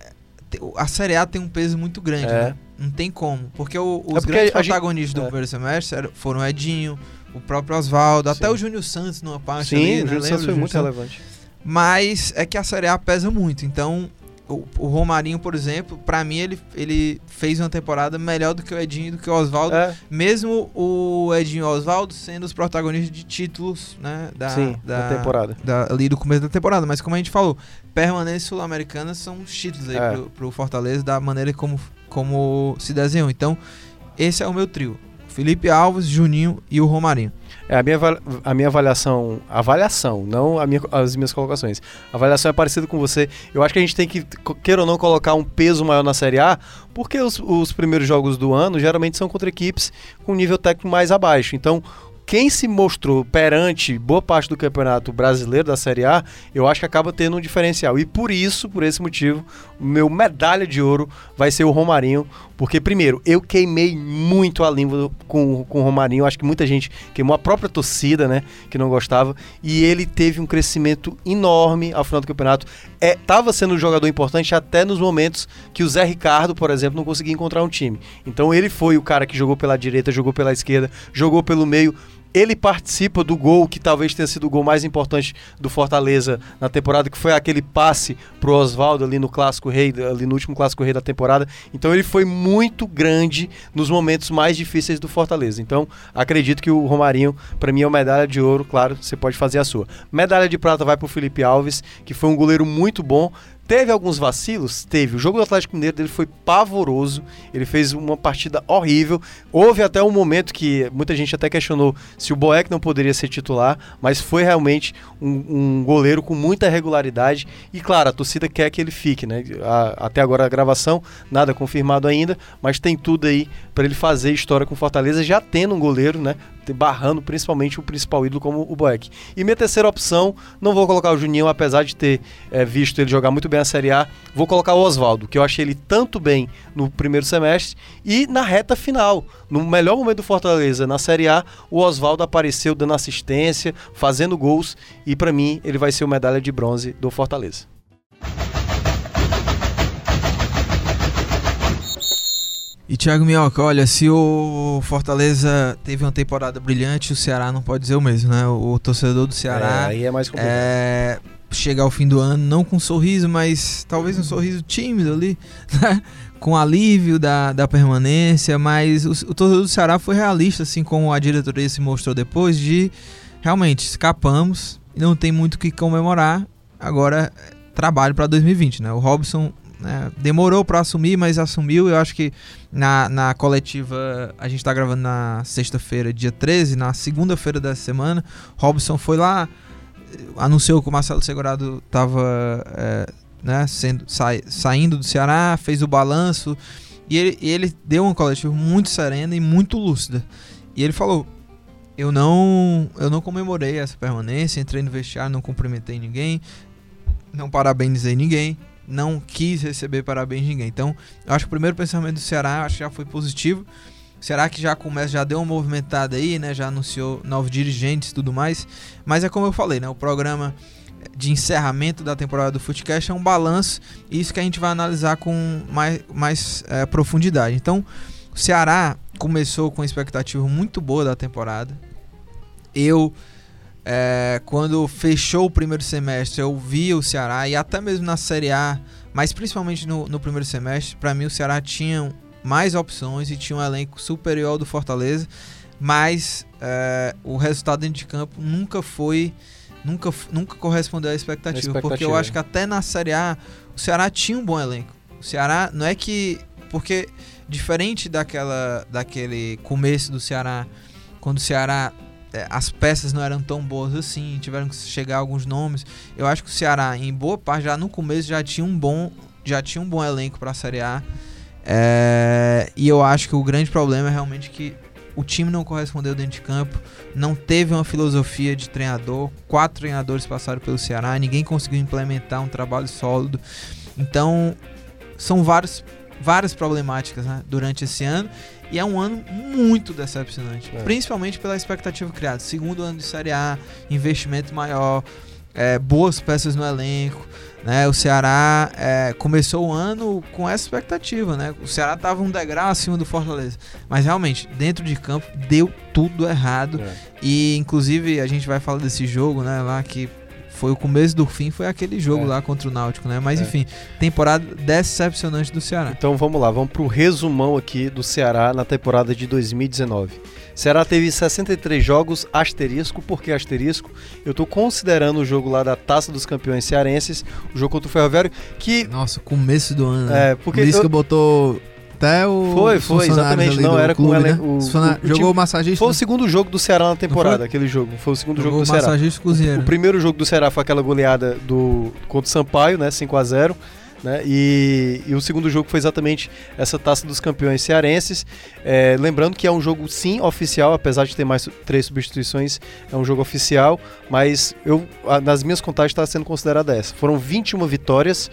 a Série A tem um peso muito grande, É. né? Não tem como. Porque o- os É porque grandes a gente- protagonistas do é. primeiro semestre foram o Edinho, o próprio Oswaldo, até o Júnior Santos numa parte Sim, ali, o né? Júnior Santos foi muito Santos? relevante. Mas é que a Série A pesa muito. Então, o, o Romarinho, por exemplo, pra mim ele, ele fez uma temporada melhor do que o Edinho e do que o Oswaldo. É, Mesmo o Edinho e o Oswaldo sendo os protagonistas de títulos, né? Da, sim, da, na temporada. da- ali do começo da temporada. Mas como a gente falou, permanência sul-americana são os títulos aí É. pro, pro Fortaleza, da maneira como, como se desenhou. Então, esse é o meu trio. Felipe Alves, Juninho e o Romarinho. É, a minha, a minha avaliação, avaliação, não a minha- as minhas colocações. A avaliação é parecida com você. Eu acho que a gente tem que, queira ou não, colocar um peso maior na Série A, porque os, os primeiros jogos do ano geralmente são contra equipes com nível técnico mais abaixo. Então, quem se mostrou perante boa parte do campeonato brasileiro da Série A, eu acho que acaba tendo um diferencial. E por isso, por esse motivo, o meu medalha de ouro vai ser o Romarinho. Porque, primeiro, eu queimei muito a língua com, com o Romarinho. Acho que muita gente queimou a própria torcida, né? Que não gostava. E ele teve um crescimento enorme ao final do campeonato. É, tava sendo um jogador importante até nos momentos que o Zé Ricardo, por exemplo, não conseguia encontrar um time. Então ele foi o cara que jogou pela direita, jogou pela esquerda, jogou pelo meio. Ele participa do gol que talvez tenha sido o gol mais importante do Fortaleza na temporada, que foi aquele passe pro Oswaldo ali no Clássico Rei, ali no último Clássico Rei da temporada. Então ele foi muito grande nos momentos mais difíceis do Fortaleza. Então acredito que o Romarinho, para mim, é uma medalha de ouro. Claro, você pode fazer a sua. Medalha de prata vai pro Felipe Alves, que foi um goleiro muito bom. Teve alguns vacilos? Teve. O jogo do Atlético Mineiro dele foi pavoroso. Ele fez uma partida horrível. Houve até um momento que muita gente até questionou se o Boeck não poderia ser titular, mas foi realmente um, um goleiro com muita regularidade. E claro, a torcida quer que ele fique, né? A, até agora a gravação, nada confirmado ainda, mas tem tudo aí para ele fazer história com Fortaleza, já tendo um goleiro, né? barrando principalmente o principal ídolo como o Boeck. E minha terceira opção, não vou colocar o Juninho, apesar de ter é, visto ele jogar muito bem a Série A, vou colocar o Oswaldo, que eu achei ele tanto bem no primeiro semestre e na reta final. No melhor momento do Fortaleza na Série A, o Oswaldo apareceu dando assistência, fazendo gols e para mim ele vai ser o medalha de bronze do Fortaleza. E Thiago Minhoca, olha, se o Fortaleza teve uma temporada brilhante, o Ceará não pode dizer o mesmo, né? O, torcedor do Ceará. É, aí é mais complicado. É, chega ao fim do ano, não com um sorriso, mas talvez um sorriso tímido ali, [LAUGHS] né? com alívio da, da permanência, mas o, o torcedor do Ceará foi realista, assim como a diretoria se mostrou depois, de realmente escapamos, não tem muito o que comemorar, agora trabalho para 2020, né? O Robson né? Demorou para assumir, mas assumiu. Eu acho que na, na coletiva, a gente está gravando na sexta-feira, dia 13, na segunda-feira dessa semana, Robson foi lá, anunciou que o Marcelo Segurado estava é, né, sendo, sa, saindo do Ceará, fez o balanço. E ele, ele deu uma coletiva muito serena e muito lúcida. E ele falou: eu não, eu não comemorei essa permanência, entrei no vestiário, não cumprimentei ninguém, não parabenizei ninguém não quis receber parabéns de ninguém. Então, eu acho que o primeiro pensamento do Ceará acho que já foi positivo. Será que já começa, já deu uma movimentada aí, né? Já anunciou novos dirigentes e tudo mais. Mas é como eu falei, né? O programa de encerramento da temporada do Footcast é um balanço. E isso que a gente vai analisar com mais, mais é, profundidade. Então, o Ceará começou com uma expectativa muito boa da temporada. Eu é, quando fechou o primeiro semestre, eu vi o Ceará e até mesmo na Série A, mas principalmente no, no primeiro semestre, para mim o Ceará tinha mais opções e tinha um elenco superior ao do Fortaleza, mas é, o resultado dentro de campo nunca foi, nunca, nunca correspondeu à expectativa, expectativa, porque eu acho que até na Série A o Ceará tinha um bom elenco. O Ceará não é que porque diferente daquela daquele começo do Ceará, quando o Ceará é, as peças não eram tão boas assim, tiveram que chegar alguns nomes. Eu acho que o Ceará, em boa parte, já no começo já tinha um bom, já tinha um bom elenco para a Série A. É, e eu acho que o grande problema é realmente que o time não correspondeu dentro de campo, não teve uma filosofia de treinador. Quatro treinadores passaram pelo Ceará, ninguém conseguiu implementar um trabalho sólido. Então, são vários, várias problemáticas né, durante esse ano. E é um ano muito decepcionante, é. principalmente pela expectativa criada. Segundo ano de Série A, investimento maior, é, boas peças no elenco. Né? O Ceará é, começou o ano com essa expectativa. Né? O Ceará estava um degrau acima do Fortaleza. Mas realmente, dentro de campo, deu tudo errado. É. E inclusive a gente vai falar desse jogo né, lá que foi o começo do fim, foi aquele jogo é. lá contra o Náutico, né? Mas é. enfim, temporada decepcionante do Ceará. Então vamos lá, vamos pro resumão aqui do Ceará na temporada de 2019. Ceará teve 63 jogos, asterisco, por que asterisco? Eu tô considerando o jogo lá da Taça dos Campeões Cearenses, o jogo contra o Ferroviário, que... Nossa, começo do ano. Né? É, porque... Por isso eu... que botou até o. Foi, foi, exatamente. Não, era clube, com né? o, o, Jogou o massagista. Foi o segundo jogo do Ceará na temporada, aquele jogo. Foi o segundo jogou jogo do Ceará. cozinheiro. O, o, primeiro jogo do Ceará foi aquela goleada do contra o Sampaio, né? 5 a 0 né? E, e, o segundo jogo foi exatamente essa taça dos campeões cearenses. É, lembrando que é um jogo sim oficial, apesar de ter mais três substituições, é um jogo oficial, mas eu nas minhas contagens está sendo considerada essa. Foram 21 vitórias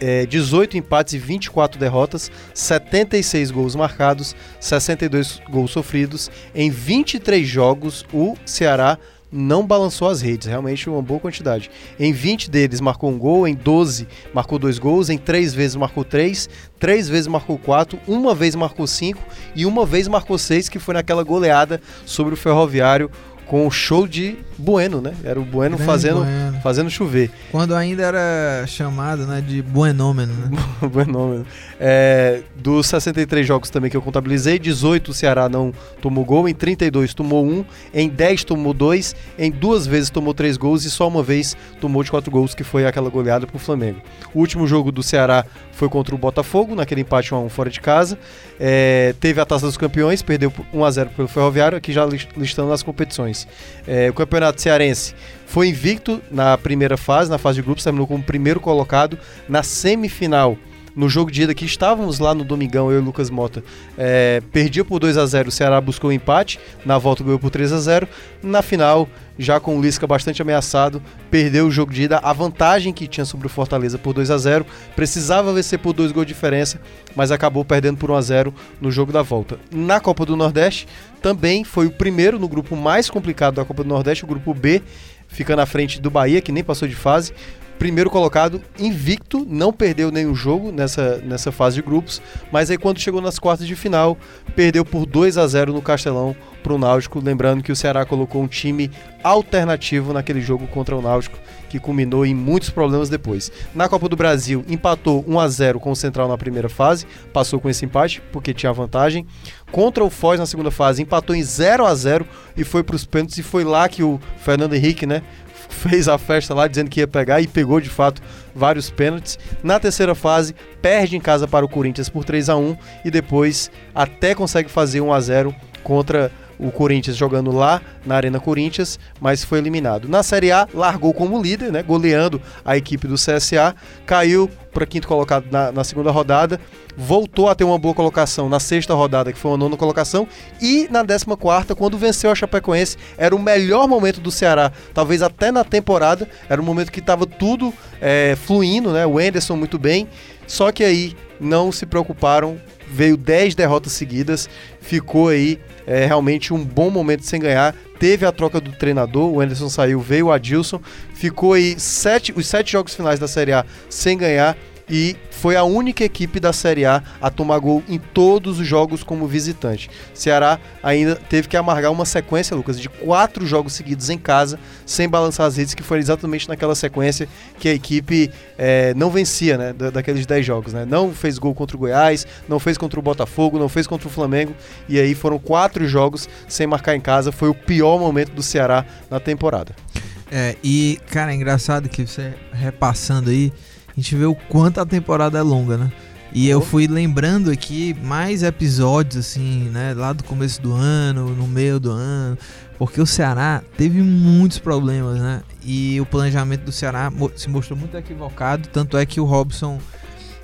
é, 18 empates e 24 derrotas, 76 gols marcados, 62 gols sofridos. Em 23 jogos, o Ceará não balançou as redes, realmente uma boa quantidade. Em 20 deles marcou um gol, em 12 marcou dois gols, em 3 vezes marcou 3, 3 vezes marcou 4, uma vez marcou 5 e uma vez marcou 6, que foi naquela goleada sobre o Ferroviário com o show de Bueno, né? Era o Bueno fazendo, Bueno. fazendo chover. Quando ainda era chamado né, de buenômeno, né? [LAUGHS] Buenômeno. É, dos 63 jogos também que eu contabilizei, 18 o Ceará não tomou gol, em 32 tomou um, em 10 tomou dois, em duas vezes tomou três gols e só uma vez tomou de quatro gols, que foi aquela goleada pro Flamengo. O último jogo do Ceará foi contra o Botafogo, naquele empate 1 a 1 fora de casa. É, teve a Taça dos Campeões, perdeu por 1 a 0 pelo Ferroviário, aqui já lis- listando as competições. É, o Campeonato Cearense foi invicto na primeira fase, na fase de grupos, terminou como primeiro colocado. Na semifinal, no jogo de ida que estávamos lá no Domingão, eu e Lucas Mota, é, perdia por 2 a 0 o Ceará buscou o empate, na volta ganhou por 3 a 0 Na final, já com o Lisca bastante ameaçado, perdeu o jogo de ida, a vantagem que tinha sobre o Fortaleza por 2 a 0 precisava vencer por dois gols de diferença, mas acabou perdendo por 1 a 0 no jogo da volta. Na Copa do Nordeste, também foi o primeiro no grupo mais complicado da Copa do Nordeste, o grupo B, ficando à frente do Bahia, que nem passou de fase. Primeiro colocado, invicto, não perdeu nenhum jogo nessa, nessa fase de grupos, mas aí quando chegou nas quartas de final, perdeu por 2 a 0 no Castelão para o Náutico. Lembrando que o Ceará colocou um time alternativo naquele jogo contra o Náutico, que culminou em muitos problemas depois. Na Copa do Brasil, empatou 1 a 0 com o Central na primeira fase, passou com esse empate porque tinha vantagem. Contra o Foz na segunda fase, empatou em 0 a 0 e foi para os pênaltis e foi lá que o Fernando Henrique, né, fez a festa lá dizendo que ia pegar e pegou de fato vários pênaltis. Na terceira fase, perde em casa para o Corinthians por 3 a 1 e depois até consegue fazer 1 a 0 contra o Corinthians jogando lá na Arena Corinthians, mas foi eliminado. Na Série A, largou como líder, né, goleando a equipe do CSA, caiu para quinto colocado na, na segunda rodada, voltou a ter uma boa colocação na sexta rodada, que foi uma nona colocação, e na décima quarta, quando venceu a Chapecoense, era o melhor momento do Ceará, talvez até na temporada, era um momento que estava tudo é, fluindo, né, o Enderson muito bem, só que aí não se preocuparam, veio 10 derrotas seguidas, ficou aí é, realmente um bom momento sem ganhar. Teve a troca do treinador, o Anderson saiu, veio o Adilson, ficou aí sete, os sete jogos finais da Série A sem ganhar e foi a única equipe da Série A a tomar gol em todos os jogos como visitante. Ceará ainda teve que amargar uma sequência, Lucas, de quatro jogos seguidos em casa, sem balançar as redes, que foi exatamente naquela sequência que a equipe é, não vencia, né, da, daqueles 10 jogos, né? Não fez gol contra o Goiás, não fez contra o Botafogo, não fez contra o Flamengo, e aí foram quatro jogos sem marcar em casa. Foi o pior momento do Ceará na temporada. É, e, cara, é engraçado que você repassando aí, a gente vê o quanto a temporada é longa, né? E eu fui lembrando aqui mais episódios, assim, né? Lá do começo do ano, no meio do ano. Porque o Ceará teve muitos problemas, né? E o planejamento do Ceará se mostrou muito equivocado. Tanto é que o Robson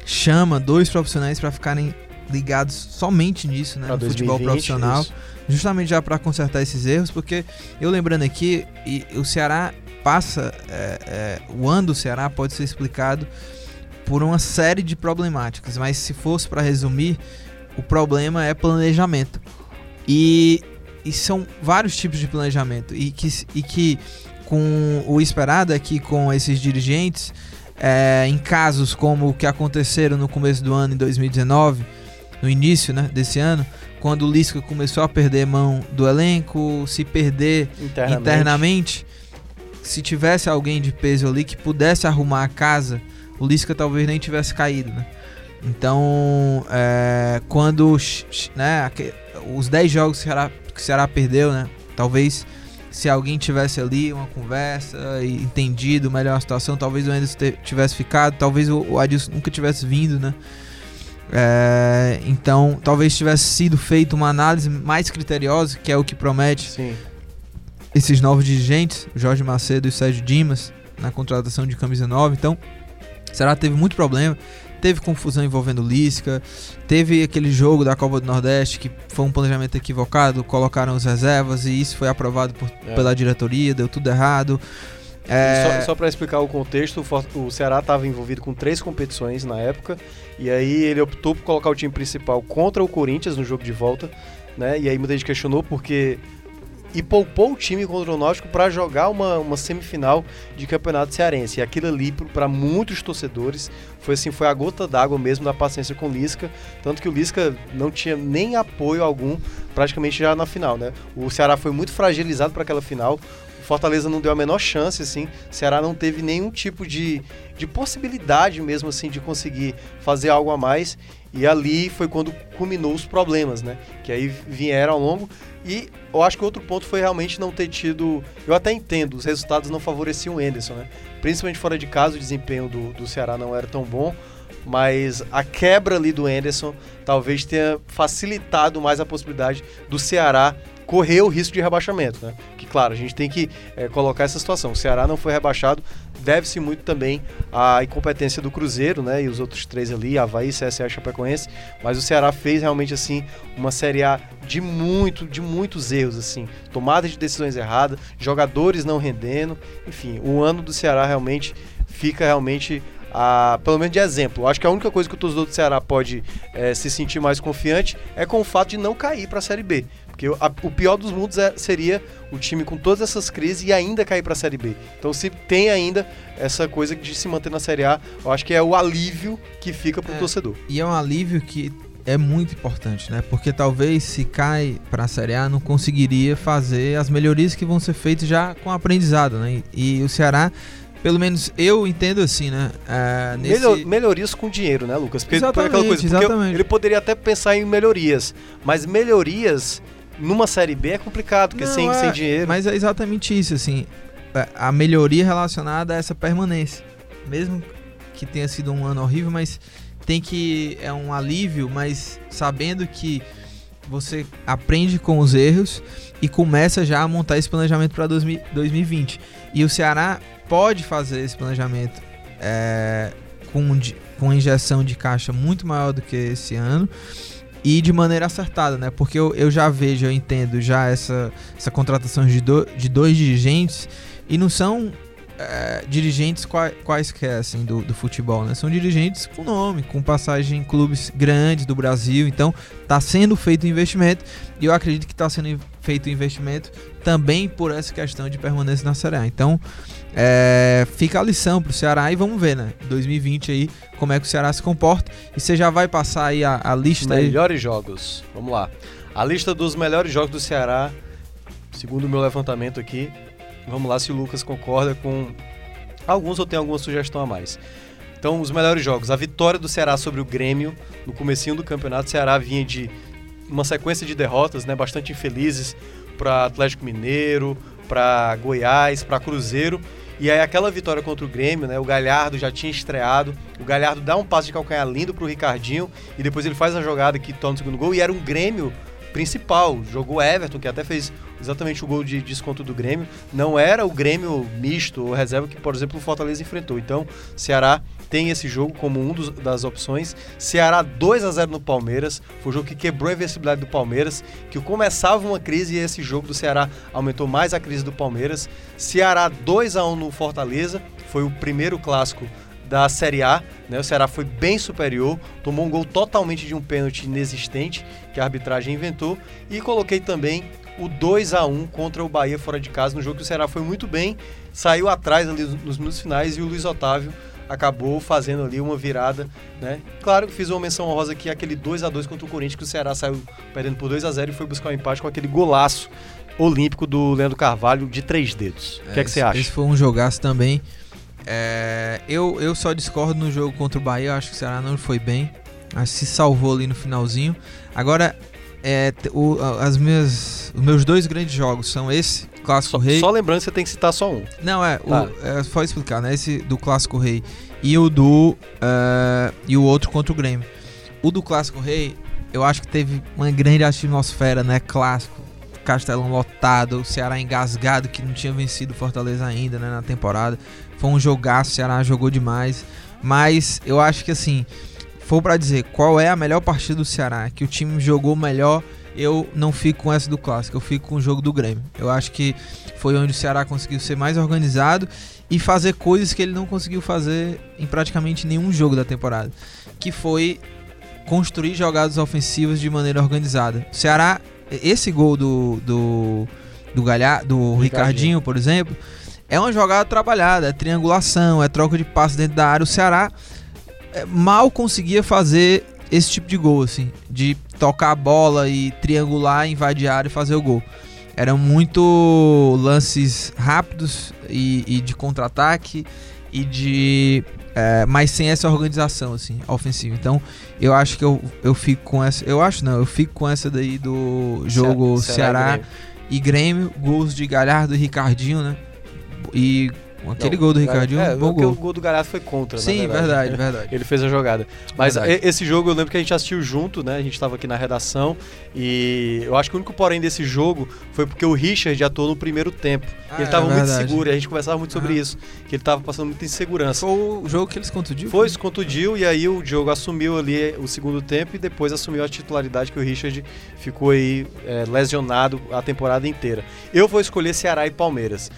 chama dois profissionais para ficarem ligados somente nisso, né? Pra no futebol 2020, profissional isso. justamente já para consertar esses erros, porque eu lembrando aqui, e o Ceará passa, é, é, o ano do Ceará pode ser explicado por uma série de problemáticas, mas se fosse para resumir, o problema é planejamento. E, e são vários tipos de planejamento, e que, e que com o esperado é que com esses dirigentes, é, em casos como o que aconteceram no começo do ano, em 2019, no início né, desse ano, quando o Lisca começou a perder mão do elenco, se perder Internamente. internamente, se tivesse alguém de peso ali que pudesse arrumar a casa, o Lisca talvez nem tivesse caído, né? Então, é, quando né, os 10 jogos que o, Ceará, que o Ceará perdeu, né? Talvez se alguém tivesse ali uma conversa e entendido melhor a situação, talvez o Anderson tivesse ficado, talvez o, o Adilson nunca tivesse vindo, né? É, então, talvez tivesse sido feita uma análise mais criteriosa, que é o que promete Sim. Esses novos dirigentes, Jorge Macedo e Sérgio Dimas, na contratação de camisa 9. Então, o Ceará teve muito problema. Teve confusão envolvendo o Lisca. Teve aquele jogo da Copa do Nordeste que foi um planejamento equivocado. Colocaram os reservas e isso foi aprovado por- É. pela diretoria. Deu tudo errado. É, Só, só para explicar o contexto, o Ceará estava envolvido com três competições na época, e aí ele optou por colocar o time principal contra o Corinthians no jogo de volta, né? E aí muita gente questionou porque e poupou o time contra o Náutico para jogar uma, uma semifinal de campeonato cearense. E aquilo ali, para muitos torcedores, foi assim, foi a gota d'água mesmo da paciência com o Lisca, tanto que o Lisca não tinha nem apoio algum praticamente já na final, né? O Ceará foi muito fragilizado para aquela final. O Fortaleza não deu a menor chance, assim. O Ceará não teve nenhum tipo de, de possibilidade mesmo, assim, de conseguir fazer algo a mais. E ali foi quando culminou os problemas, né? Que aí vieram ao longo. E eu acho que outro ponto foi realmente não ter tido. Eu até entendo, os resultados não favoreciam o Enderson, né? Principalmente fora de casa, o desempenho do, do Ceará não era tão bom. Mas a quebra ali do Enderson talvez tenha facilitado mais a possibilidade do Ceará correr o risco de rebaixamento, né? Que claro, a gente tem que é, colocar essa situação. O Ceará não foi rebaixado, deve-se muito também à incompetência do Cruzeiro, né? E os outros três ali, Havaí, CSA e Chapecoense. Mas o Ceará fez realmente assim uma Série A de muito, de muitos erros, assim, tomada de decisões erradas, jogadores não rendendo, enfim, o ano do Ceará realmente fica realmente a, pelo menos de exemplo. Acho que a única coisa que o torcedor do Ceará pode é, se sentir mais confiante é com o fato de não cair para a Série B. Porque a, o pior dos mundos é, seria o time com todas essas crises e ainda cair para a Série B. Então, se tem ainda essa coisa de se manter na Série A, eu acho que é o alívio que fica para o é, torcedor. E é um alívio que é muito importante, né? Porque talvez se cai para a Série A não conseguiria fazer as melhorias que vão ser feitas já com aprendizado, né? E, e o Ceará pelo menos eu entendo assim, né? Uh, nesse... Melhor, melhorias com dinheiro, né, Lucas? Porque exatamente, aquela coisa, exatamente. ele poderia até pensar em melhorias, mas melhorias numa série B é complicado, porque Não, sem, é, sem dinheiro. Mas é exatamente isso, assim. É, a melhoria relacionada a essa permanência. Mesmo que tenha sido um ano horrível, mas tem que. É um alívio, mas sabendo que você aprende com os erros e começa já a montar esse planejamento para 2020. E o Ceará pode fazer esse planejamento é, com, com injeção de caixa muito maior do que esse ano e de maneira acertada, né? Porque eu, eu já vejo, eu entendo já essa, essa contratação de, do, de dois dirigentes e não são é, dirigentes quais, quaisquer assim, do, do futebol, né? São dirigentes com nome, com passagem em clubes grandes do Brasil. Então, está sendo feito investimento e eu acredito que está sendo feito investimento também por essa questão de permanência na Série A. Então, é, fica a lição para o Ceará e vamos ver, né? 2020 aí, como é que o Ceará se comporta. E você já vai passar aí a, a lista Melhores aí. jogos. Vamos lá. A lista dos melhores jogos do Ceará, segundo o meu levantamento aqui, Vamos lá se o Lucas concorda com alguns ou tem alguma sugestão a mais. Então, os melhores jogos. A vitória do Ceará sobre o Grêmio no comecinho do campeonato. O Ceará vinha de uma sequência de derrotas, né, bastante infelizes para Atlético Mineiro, para Goiás, para Cruzeiro. E aí aquela vitória contra o Grêmio, né? O Galhardo já tinha estreado. O Galhardo dá um passo de calcanhar lindo pro Ricardinho e depois ele faz a jogada que toma o segundo gol e era um Grêmio principal. Jogou Everton, que até fez exatamente o gol de desconto do Grêmio. Não era o Grêmio misto ou reserva que, por exemplo, o Fortaleza enfrentou. Então, Ceará tem esse jogo como um dos, das opções. Ceará 2 a 0 no Palmeiras, foi o jogo que quebrou a invencibilidade do Palmeiras, que começava uma crise e esse jogo do Ceará aumentou mais a crise do Palmeiras. Ceará 2 a 1 no Fortaleza, foi o primeiro clássico da Série A. Né? O Ceará foi bem superior, tomou um gol totalmente de um pênalti inexistente que a arbitragem inventou. E coloquei também o 2 a 1 contra o Bahia fora de casa, no jogo que o Ceará foi muito bem, saiu atrás ali nos minutos finais e o Luiz Otávio acabou fazendo ali uma virada, né? Claro que fiz uma menção honrosa aqui, aquele 2 a 2 contra o Corinthians, que o Ceará saiu perdendo por 2 a 0 e foi buscar o um empate com aquele golaço olímpico do Leandro Carvalho de três dedos. O que é que você acha? Esse foi um jogaço também. É, eu, eu só discordo no jogo contra o Bahia. Eu acho que o Ceará não foi bem. Que se salvou ali no finalzinho. Agora, é, o, as minhas, os meus dois grandes jogos são esse, Clássico só, Rei. Só lembrando que você tem que citar só um. Não, é, tá. o, é pode explicar, né? Esse do Clássico Rei e o do. Uh, e o outro contra o Grêmio. O do Clássico Rei, eu acho que teve uma grande atmosfera, né? Clássico, Castelão lotado, o Ceará engasgado que não tinha vencido o Fortaleza ainda, né? Na temporada. Foi um jogaço, o Ceará jogou demais. Mas eu acho que assim, for para dizer qual é a melhor partida do Ceará, que o time jogou melhor, eu não fico com essa do clássico, eu fico com o jogo do Grêmio. Eu acho que foi onde o Ceará conseguiu ser mais organizado e fazer coisas que ele não conseguiu fazer em praticamente nenhum jogo da temporada, que foi construir jogadas ofensivas de maneira organizada. O Ceará, esse gol do, do do, Galha, do Ricardinho. Ricardinho. por exemplo, é uma jogada trabalhada, é triangulação, é troca de passes dentro da área. O Ceará é, mal conseguia fazer esse tipo de gol, assim, de tocar a bola e triangular, invadir a área e fazer o gol. Eram muito lances rápidos e, e de contra-ataque e de. é, mas sem essa organização, assim, ofensiva. Então, eu acho que eu, eu fico com essa. Eu acho não, eu fico com essa daí do jogo Ce- Ceará, e e Grêmio, gols de Galhardo e Ricardinho, né? E aquele Não, gol do. Ricardinho, é, bom porque gol. o gol do Galhardo foi contra, Sim, verdade, verdade. Ele fez a jogada. Mas Verdade. e- esse jogo eu lembro que a gente assistiu junto, né? A gente estava aqui na redação e eu acho que o único porém desse jogo foi porque o Richard atuou no primeiro tempo. Ah, ele estava é muito verdade. seguro e a gente conversava muito sobre Aham. isso, que ele estava passando muita insegurança. Foi o jogo que eles contundiu? Foi, se contundiu e aí o Diogo assumiu ali o segundo tempo e depois assumiu a titularidade que o Richard ficou aí é, lesionado a temporada inteira. Eu vou escolher Ceará e Palmeiras.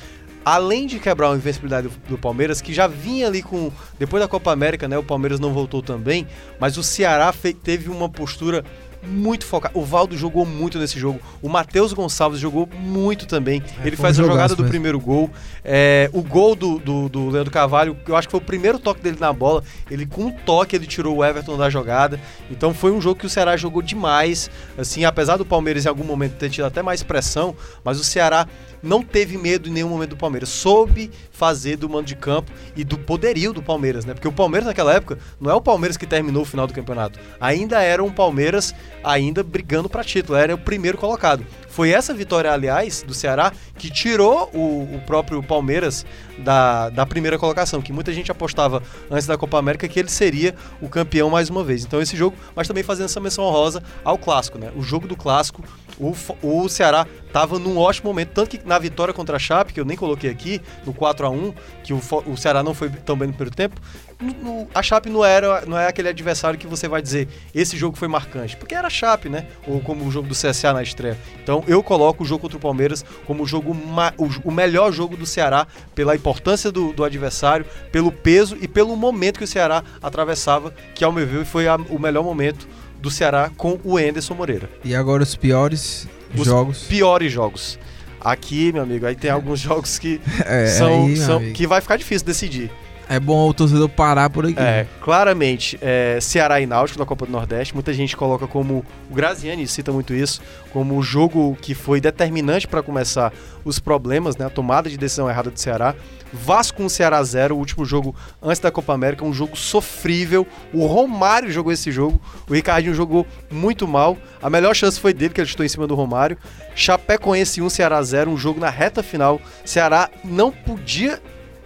Além de quebrar a invencibilidade do, do Palmeiras, que já vinha ali com. Depois da Copa América, né? O Palmeiras não voltou também, mas o Ceará teve uma postura muito focada. O Valdo jogou muito nesse jogo. O Matheus Gonçalves jogou muito também. É, Ele faz a jogada do mesmo. primeiro gol. É, o gol do, do, do Leandro Carvalho, eu acho que foi o primeiro toque dele na bola. Ele, com um toque, ele tirou o Everton da jogada. Então foi um jogo que o Ceará jogou demais. Assim, apesar do Palmeiras em algum momento ter tido até mais pressão, mas o Ceará não teve medo em nenhum momento do Palmeiras. Soube fazer do mando de campo e do poderio do Palmeiras, né? Porque o Palmeiras naquela época não é o Palmeiras que terminou o final do campeonato. Ainda era um Palmeiras ainda brigando para título, era o primeiro colocado. Foi essa vitória, aliás, do Ceará que tirou o, o próprio Palmeiras da, da primeira colocação, que muita gente apostava antes da Copa América que ele seria o campeão mais uma vez. Então esse jogo, mas também fazendo essa menção honrosa ao clássico, né? O jogo do clássico, o, o Ceará estava num ótimo momento, tanto que na vitória contra a Chape, que eu nem coloquei aqui, no 4 a 1 que o, o Ceará não foi tão bem no primeiro tempo, no- a Chape não era não é aquele adversário que você vai dizer esse jogo foi marcante, porque era a Chape, né? Ou como o jogo do CSA na estreia. Então eu coloco o jogo contra o Palmeiras como o jogo o, o melhor jogo do Ceará pela importância do, do adversário, pelo peso e pelo momento que o Ceará atravessava, que ao meu ver foi a- o melhor momento do Ceará com o Enderson Moreira. E agora os piores Os jogos. Piores jogos. Aqui, meu amigo, aí tem alguns jogos que [LAUGHS] É, são, aí, são- que vai ficar difícil decidir. É bom o torcedor parar por aqui. É, claramente, é, Ceará e Náutico da Copa do Nordeste. Muita gente coloca como. O Graziani cita muito isso, como o jogo que foi determinante para começar os problemas, né? A tomada de decisão errada do Ceará. Vasco 1 Ceará 0, o último jogo antes da Copa América, um jogo sofrível. O Romário jogou esse jogo, o Ricardinho jogou muito mal. A melhor chance foi dele, que ele chutou em cima do Romário. Chapecoense 1 Ceará 0, um jogo na reta final. Ceará não podia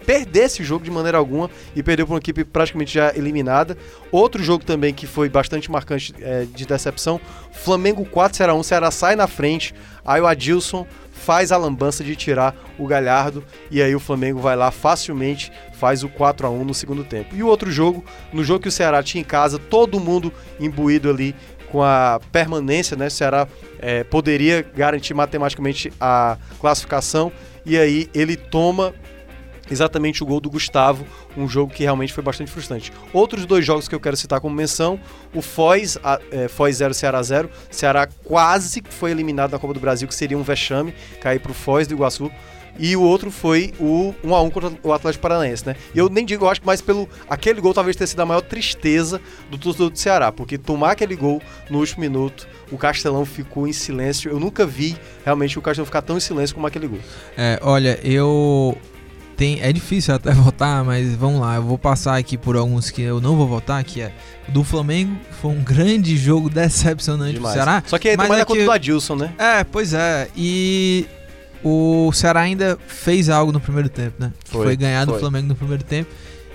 perder esse jogo de maneira alguma e perdeu para uma equipe praticamente já eliminada. Outro jogo também que foi bastante marcante é, de decepção: Flamengo 4 Ceará 1. Ceará sai na frente, aí o Adilson faz a lambança de tirar o Galhardo e aí o Flamengo vai lá facilmente faz o 4 a 1 no segundo tempo. E o outro jogo, no jogo que o Ceará tinha em casa, todo mundo imbuído ali com a permanência, né? O Ceará é, poderia garantir matematicamente a classificação e aí ele toma exatamente o gol do Gustavo, um jogo que realmente foi bastante frustrante. Outros dois jogos que eu quero citar como menção, o Foz, a, é, Foz 0, Ceará 0, Ceará quase foi eliminado na Copa do Brasil, que seria um vexame, cair pro Foz do Iguaçu, e o outro foi o 1 a 1 contra o Atlético Paranaense, né? E eu nem digo, eu acho que mais pelo aquele gol talvez tenha sido a maior tristeza do torcedor do Ceará, porque tomar aquele gol no último minuto, o Castelão ficou em silêncio. Eu nunca vi realmente o Castelão ficar tão em silêncio como aquele gol. É, olha, eu. Tem, é difícil até [LAUGHS] votar, mas vamos lá. Eu vou passar aqui por alguns que eu não vou votar, que é o do Flamengo. Foi um grande jogo decepcionante pro Demais. Ceará. Só que Mas também é é conta que- do Adilson, né? É, pois é. E o Ceará ainda fez algo no primeiro tempo, né? Que Foi, Foi, ganhar do. Flamengo no primeiro tempo.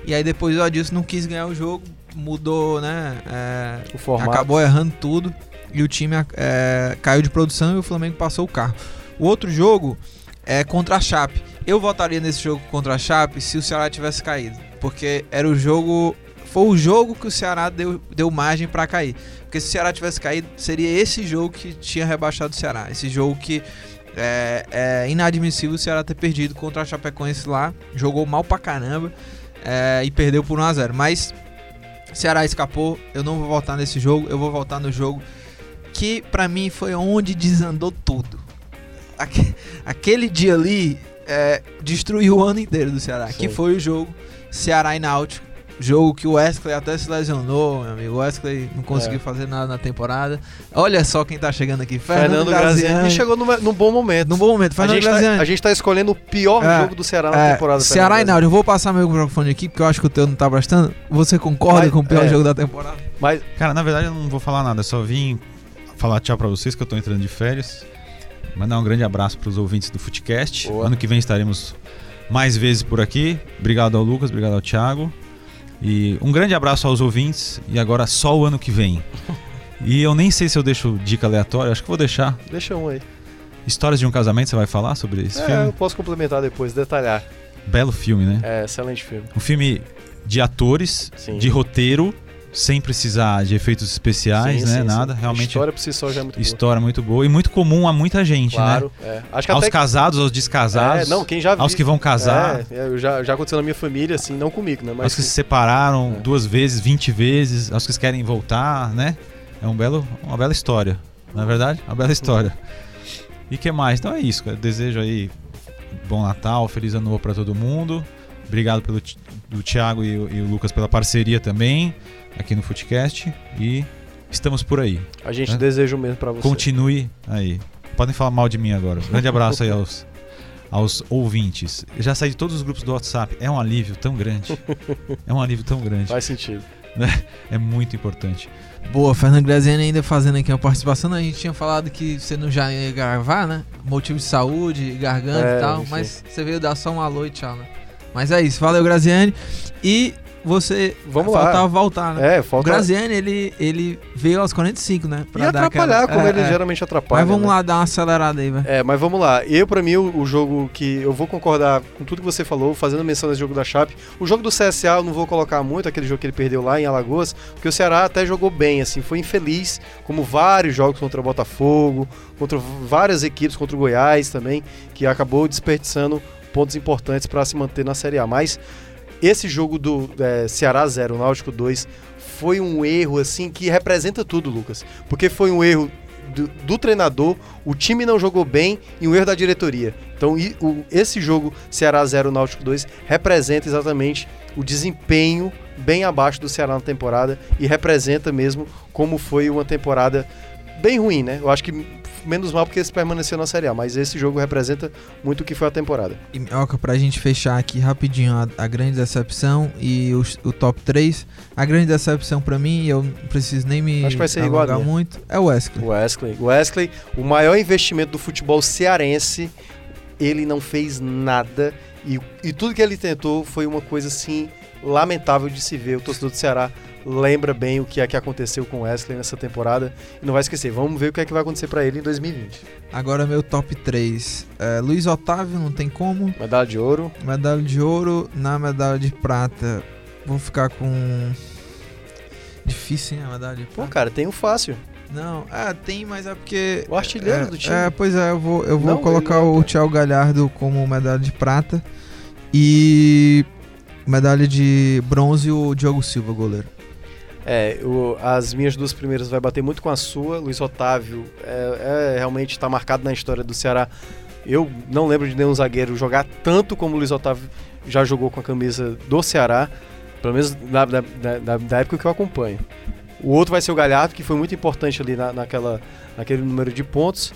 E aí depois o Adilson não quis ganhar o jogo, mudou, né? é, O formato. acabou errando tudo. E o time é, caiu de produção e o Flamengo passou o carro. O outro jogo é contra a Chape. Eu votaria nesse jogo contra a Chape se o Ceará tivesse caído. Porque era o jogo. Foi o jogo que o Ceará deu, deu margem pra cair. Porque se o Ceará tivesse caído, seria esse jogo que tinha rebaixado o Ceará. Esse jogo que é, é inadmissível o Ceará ter perdido contra a Chapecoense lá. Jogou mal pra caramba é, e perdeu por 1x0. Mas Ceará escapou. Eu não vou votar nesse jogo. Eu vou votar no jogo que pra mim foi onde desandou tudo. aque- [LAUGHS] aquele dia ali é, destruiu o ano inteiro do Ceará. Sim. Que foi o jogo Ceará e Náutico. Jogo que o Wesley até se lesionou, meu amigo. O Wesley não conseguiu É. fazer nada na temporada. Olha só quem tá chegando aqui. Fernando, Fernando Graziani. Graziani chegou num bom momento. Num bom momento. a, Fernando gente tá, Graziani. a gente tá escolhendo o pior É, jogo do Ceará na É, temporada. Ceará e Náutico. Eu vou passar meu microfone aqui, porque eu acho que o teu não tá prestando. Você concorda Mas, com o pior é. jogo da temporada? Mas Cara, na verdade eu não vou falar nada, eu só vim falar tchau pra vocês que eu tô entrando de férias. Mandar um grande abraço pros ouvintes do Footcast. Boa. Ano que vem estaremos mais vezes por aqui. Obrigado ao Lucas, obrigado ao Thiago. E um grande abraço aos ouvintes. E agora só o ano que vem. [LAUGHS] E eu nem sei se eu deixo dica aleatória, acho que vou deixar. deixa um aí. Histórias de um casamento, você vai falar sobre esse É, filme? eu posso complementar depois, detalhar. Belo filme, né? É, excelente filme. Um filme de atores, Sim. de roteiro, sem precisar de efeitos especiais, Sim, né? sim, Nada. sim. A Realmente história por si só já é muito boa. História muito boa e muito comum a muita gente, Claro, é. Acho que né? Aos até casados, aos descasados, É, não, quem já viu. aos que vão casar, É, é, já, já aconteceu na minha família, assim, não comigo, né? Mas aos que se separaram É. duas vezes, 20 vezes, aos que querem voltar, né? É um belo, uma bela história, não é verdade? Uma bela história. E que mais? Então é isso, cara. Desejo aí bom Natal, feliz ano novo pra todo mundo. Obrigado pelo do Thiago e, e o Lucas pela parceria também aqui no Footcast e estamos por aí. a gente É. deseja o mesmo pra você. Continue aí. Podem falar mal de mim agora. Grande abraço aí aos, [LAUGHS] aos ouvintes. Eu já saí de todos os grupos do WhatsApp. É um alívio tão grande. [LAUGHS] É um alívio tão grande. Faz sentido. É muito importante. Boa, Fernando Graziani ainda fazendo aqui uma participação. A gente tinha falado que você não já ia gravar, né? Motivo de saúde, garganta É, e tal. enfim. Mas você veio dar só um alô e tchau, né? Mas é isso. Valeu, Graziani. E você. Vamos lá. faltava voltar, né? É, O falta. Graziani, ele, ele veio aos 45, né? E atrapalhar, como é, ele é. geralmente atrapalha. Mas vamos né? lá dar uma acelerada aí, velho. É, mas vamos lá. Eu, pra mim, o, o jogo que eu vou concordar com tudo que você falou, fazendo menção desse jogo da Chape. O jogo do CSA eu não vou colocar muito, aquele jogo que ele perdeu lá em Alagoas, porque o Ceará até jogou bem, assim, foi infeliz, como vários jogos contra o Botafogo, contra várias equipes, contra o Goiás também, que acabou desperdiçando pontos importantes pra se manter na Série A. Mas esse jogo do é, Ceará 0, Náutico 2, foi um erro, assim, que representa tudo, Lucas. Porque foi um erro do, do treinador, o time não jogou bem e um erro da diretoria. Então, e- o- esse jogo Ceará 0 Náutico 2 representa exatamente o desempenho bem abaixo do Ceará na temporada e representa mesmo como foi uma temporada bem ruim, né? Eu acho que menos mal porque eles permaneceram na Série A, mas esse jogo representa muito o que foi a temporada. E Minhoca, pra gente fechar aqui rapidinho a, a grande decepção e os- o, top 3. A grande decepção pra mim, eu não preciso nem me Acho que vai ser igual muito, é o Wesley. Wesley. Wesley, o maior investimento do futebol cearense, ele não fez nada. E, e tudo que ele tentou foi uma coisa assim lamentável de se ver. O torcedor do Ceará lembra bem o que é que aconteceu com o Wesley nessa temporada e não vai esquecer. Vamos ver o que é que vai acontecer pra ele em 2020. Agora meu top 3. É, Luiz Otávio, não tem como. Medalha de ouro. Medalha de ouro. Na medalha de prata, vou ficar com. Difícil, hein, a medalha de Pô, prata. cara, tem o fácil. Não, é, tem, mas é porque. O artilheiro é, do time. É, pois é, eu vou, eu vou Não, colocar não o pô. Thiago Galhardo como medalha de prata. E. Medalha de bronze o Diogo Silva, goleiro. É, o- as minhas duas primeiras vai bater muito com a sua. Luiz Otávio é, é, realmente está marcado na história do Ceará. Eu não lembro de nenhum zagueiro jogar tanto como o Luiz Otávio já jogou com a camisa do Ceará, pelo menos da, época que eu acompanho. O outro vai ser o Galhardo, que foi muito importante ali na, naquela, naquele número de pontos.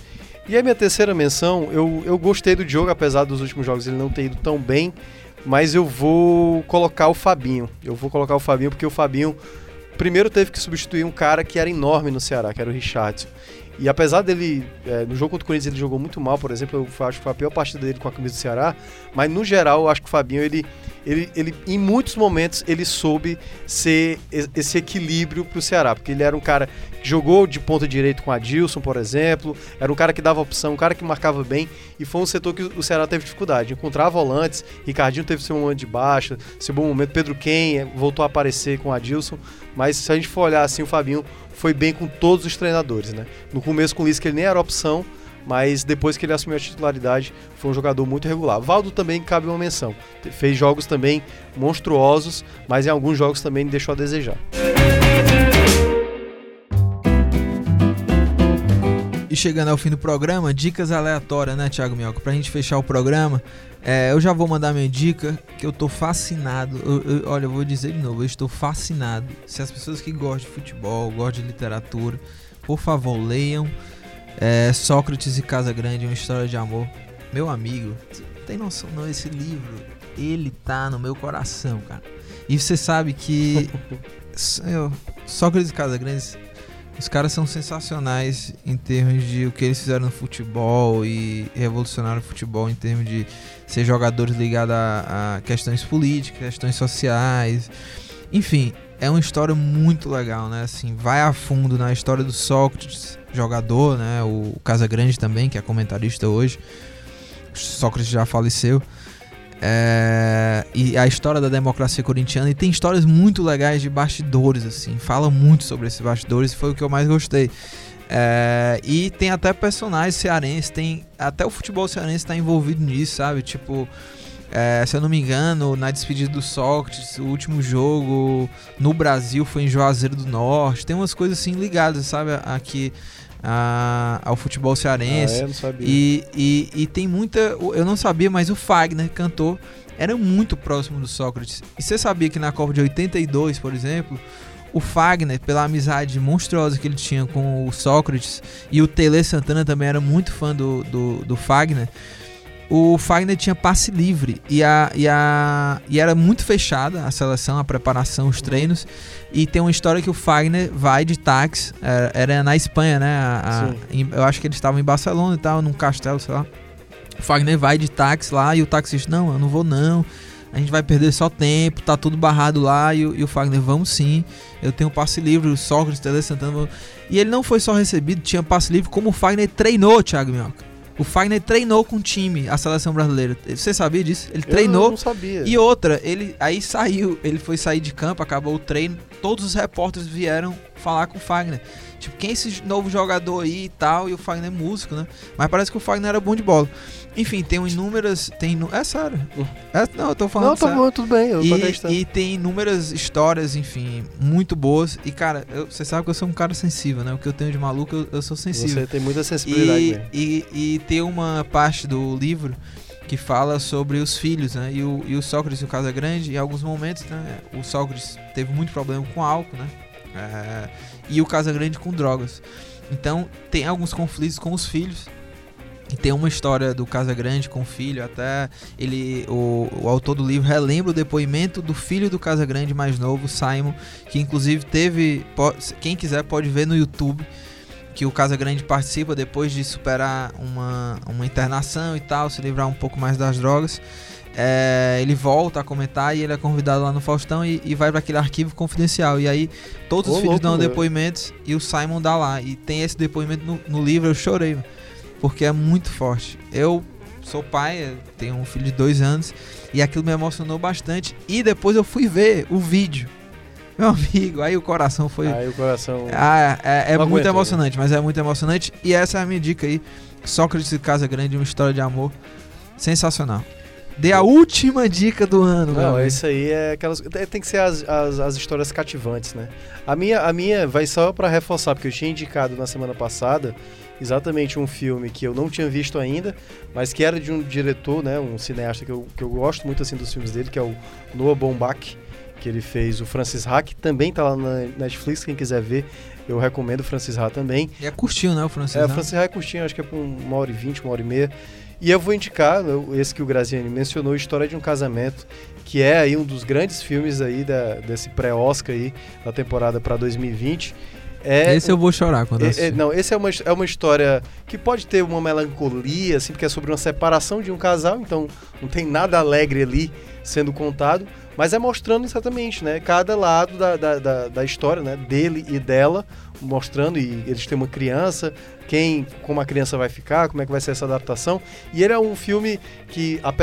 E a minha terceira menção, eu, eu gostei do Diogo, apesar dos últimos jogos ele não ter ido tão bem, mas eu vou colocar o Fabinho. Eu vou colocar o Fabinho porque o Fabinho primeiro teve que substituir um cara que era enorme no Ceará, que era o Richardson. E apesar dele, é, no jogo contra o Corinthians ele jogou muito mal, por exemplo, eu acho que foi a pior partida dele com a camisa do Ceará, mas no geral eu acho que o Fabinho, ele, ele, ele em muitos momentos, ele soube ser esse equilíbrio pro Ceará, porque ele era um cara que jogou de ponta direito com a Dilson, por exemplo, era um cara que dava opção, um cara que marcava bem, e foi um setor que o Ceará teve dificuldade, encontrar volantes, Ricardinho teve seu momento de baixa, seu bom momento, Pedro Ken eh, voltou a aparecer com a Dilson, mas se a gente for olhar assim, o Fabinho foi bem com todos os treinadores, né? No começo com o Lisca ele nem era opção, mas depois que ele assumiu a titularidade, foi um jogador muito regular. Valdo também cabe uma menção. Fez jogos também monstruosos, mas em alguns jogos também deixou a desejar. chegando ao fim do programa, dicas aleatórias, né, Thiago Mioca? Pra gente fechar o programa, é, eu já vou mandar minha dica, que eu tô fascinado. Eu, eu, olha, eu vou dizer de novo, eu estou fascinado. Se as pessoas que gostam de futebol, gostam de literatura, por favor, leiam é, Sócrates e Casa Grande, uma história de amor. Meu amigo, tem noção não, esse livro, ele tá no meu coração, cara. E você sabe que [LAUGHS] eu, Sócrates e Casa Grande, os caras são sensacionais em termos de o que eles fizeram no futebol e revolucionaram o futebol em termos de ser jogadores ligados a, a questões políticas, questões sociais. Enfim, é uma história muito legal, né? Assim, vai a fundo na história do Sócrates, jogador, né? O Casa Grande também, que é comentarista hoje. Sócrates já faleceu. É, e a história da democracia corintiana e tem histórias muito legais de bastidores assim fala muito sobre esses bastidores foi o que eu mais gostei é, e tem até personagens cearenses tem até o futebol cearense está envolvido nisso sabe tipo é, se eu não me engano na despedida do Sócrates o último jogo no Brasil foi em Juazeiro do Norte tem umas coisas assim ligadas sabe aqui a, ao futebol cearense. Ah, é? não sabia. E, e, e tem muita. Eu não sabia, mas o Fagner, cantor, era muito próximo do Sócrates. E você sabia que na Copa de 82, por exemplo, o Fagner, pela amizade monstruosa que ele tinha com o Sócrates, e o Tele Santana também era muito fã do, do, do Fagner o Fagner tinha passe livre e, a, e, a, e era muito fechada a seleção, a preparação, os treinos. E tem uma história que o Fagner vai de táxi, era, era na Espanha, né? A, a, eu acho que eles estavam em Barcelona e tal, num castelo, sei lá. O Fagner vai de táxi lá e o taxista, não, eu não vou não. A gente vai perder só tempo, tá tudo barrado lá. E, e o Fagner, vamos sim. Eu tenho passe livre, o Sócrates, Tele Santana. E ele não foi só recebido, tinha passe livre, como o Fagner treinou, Thiago Minhoca. O Fagner treinou com o time, a seleção brasileira. Você sabia disso? Ele treinou. Eu não sabia. E outra, ele aí saiu, ele foi sair de campo, acabou o treino, todos os repórteres vieram falar com o Fagner. Tipo, quem é esse novo jogador aí e tal? E o Fagner é músico, né? Mas parece que o Fagner era bom de bola. Enfim, tem inúmeras. Tem, é sério. É, não, eu tô falando. Não, tá bom, tudo bem. Eu e, e tem inúmeras histórias, enfim, muito boas. E, cara, você sabe que eu sou um cara sensível, né? O que eu tenho de maluco, eu, eu sou sensível. Você tem muita sensibilidade. E, e, e, tem uma parte do livro que fala sobre os filhos, né? E o, e o Sócrates e o Casa Grande, em alguns momentos, né? O Sócrates teve muito problema com álcool, né? É, e o Casa Grande com drogas. Então tem alguns conflitos com os filhos. E tem uma história do Casa Grande com o filho, até ele, o, o autor do livro relembra o depoimento do filho do Casa Grande mais novo, Simon, que inclusive teve, quem quiser pode ver no YouTube, que o Casa Grande participa depois de superar uma, uma internação e tal, se livrar um pouco mais das drogas é, ele volta a comentar e ele é convidado lá no Faustão e, e vai para aquele arquivo confidencial. E aí todos Ô, os filhos louco, dão meu. depoimentos e o Simon dá lá. E tem esse depoimento no, no livro, eu chorei, porque é muito forte. Eu sou pai, tenho um filho de dois anos e aquilo me emocionou bastante. E depois eu fui ver o vídeo. Meu amigo, aí o coração foi. Aí o coração. Ah, é, é muito aguento, emocionante, né? mas é muito emocionante. E essa é a minha dica aí. Sócrates e Casa Grande, uma história de amor sensacional. Dê a última dica do ano. Não, isso aí é aquelas. É, tem que ser as, as, as, histórias cativantes, né? A minha, a minha vai só para reforçar, porque eu tinha indicado na semana passada exatamente um filme que eu não tinha visto ainda, mas que era de um diretor, né? Um cineasta que eu, que eu gosto muito assim dos filmes dele, que é o Noah Baumbach, que ele fez o Francis Ha, que também tá lá na Netflix, quem quiser ver. Eu recomendo o Francis Ha também. E é curtinho, né, o Francis É, o Francis Ha é curtinho, acho que é por uma hora e vinte, uma hora e meia. E eu vou indicar, esse que o Graziani mencionou, História de um Casamento, que é aí um dos grandes filmes aí da, desse pré-Oscar aí, da temporada para 2020. É, esse eu vou chorar quando é, é, Não, esse é uma, é uma história que pode ter uma melancolia, assim, porque é sobre uma separação de um casal, então não tem nada alegre ali sendo contado, mas é mostrando exatamente, né, cada lado da, da, da, da história, né, dele e dela, mostrando, e eles têm uma criança, quem, como a criança vai ficar, como é que vai ser essa adaptação. E ele é um filme que a,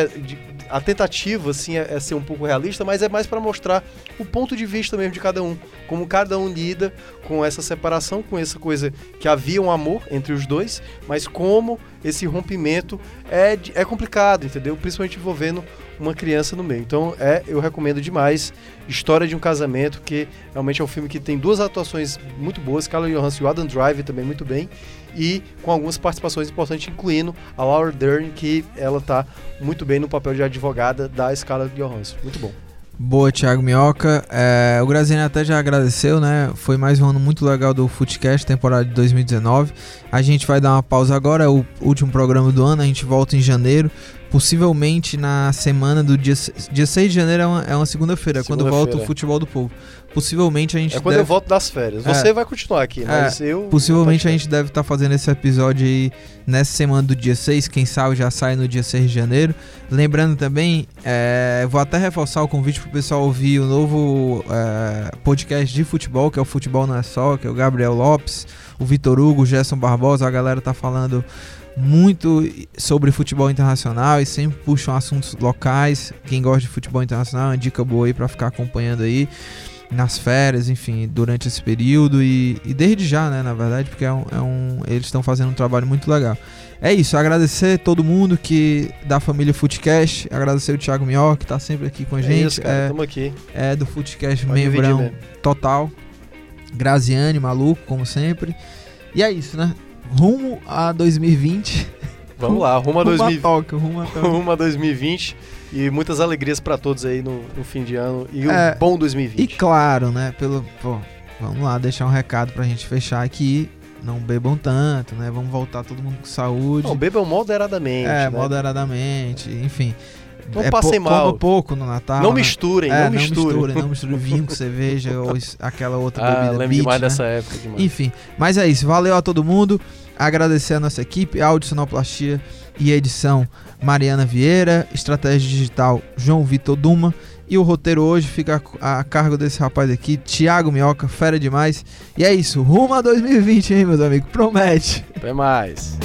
a tentativa assim é, é, ser um pouco realista, mas é mais para mostrar o ponto de vista mesmo de cada um, como cada um lida com essa separação, com essa coisa que havia um amor entre os dois, mas como esse rompimento é, é complicado, entendeu? Principalmente envolvendo uma criança no meio. Então, é, eu recomendo demais História de um Casamento, que realmente é um filme que tem duas atuações muito boas, Carla Johansson e o Adam Drive também muito bem, e com algumas participações importantes, incluindo a Laura Dern, que ela tá muito bem no papel de advogada da Scarlett Johansson. Muito bom. Boa, Thiago Minhoca. É, o Graziani até já agradeceu, né? Foi mais um ano muito legal do Footcast, temporada de 2019. A gente vai dar uma pausa agora, é o último programa do ano, a gente volta em janeiro. Possivelmente na semana do dia, dia 6 de janeiro é uma, é uma segunda-feira, é quando volta o futebol do povo. Possivelmente a gente É quando deve, eu volto das férias. Você vai continuar aqui, mas eu. Possivelmente a gente deve estar fazendo esse episódio aí nessa semana do dia 6, quem sabe já sai no dia 6 de janeiro. Lembrando também, é, vou até reforçar o convite pro pessoal ouvir o novo é, podcast de futebol, que é o Futebol Não É Só, que é o Gabriel Lopes, o Vitor Hugo, o Gerson Barbosa, a galera tá falando muito sobre futebol internacional e sempre puxam assuntos locais. Quem gosta de futebol internacional, é uma dica boa aí pra ficar acompanhando aí nas férias, enfim, durante esse período e, e desde já, né, na verdade, porque é um, é um- eles estão fazendo um trabalho muito legal. É isso, agradecer todo mundo que da família Footcast, agradecer o Thiago Minhoca, que tá sempre aqui com a É gente, isso, cara. é, Tamo aqui. é do Footcast membrão total. Graziane, maluco, como sempre. E é isso, né? Rumo a 2020. Vamos lá, rumo a rumo 2020. a Tóquio, rumo a Tóquio. Rumo a 2020 e muitas alegrias pra todos aí no, no fim de ano e É, um bom E 2020. claro, né, pelo, pô, vamos lá deixar um recado pra gente fechar aqui. Não bebam tanto, né? Vamos voltar todo mundo com saúde. Não, bebam moderadamente. é, né? moderadamente, enfim. Não é passem mal. Coma pouco no Natal. Não né? misturem, É, não misturem. não misturem vinho com cerveja [LAUGHS] ou aquela outra Ah, bebida lembro beach, demais né? dessa época. Demais. Enfim, mas é isso. Valeu a todo mundo. Agradecer a nossa equipe, áudio, sonoplastia e edição Mariana Vieira, estratégia digital João Vitor Duma. E o roteiro hoje fica a a cargo desse rapaz aqui, Thiago Minhoca, fera demais. E é isso, rumo a 2020, hein, meus amigos? Promete. Até mais.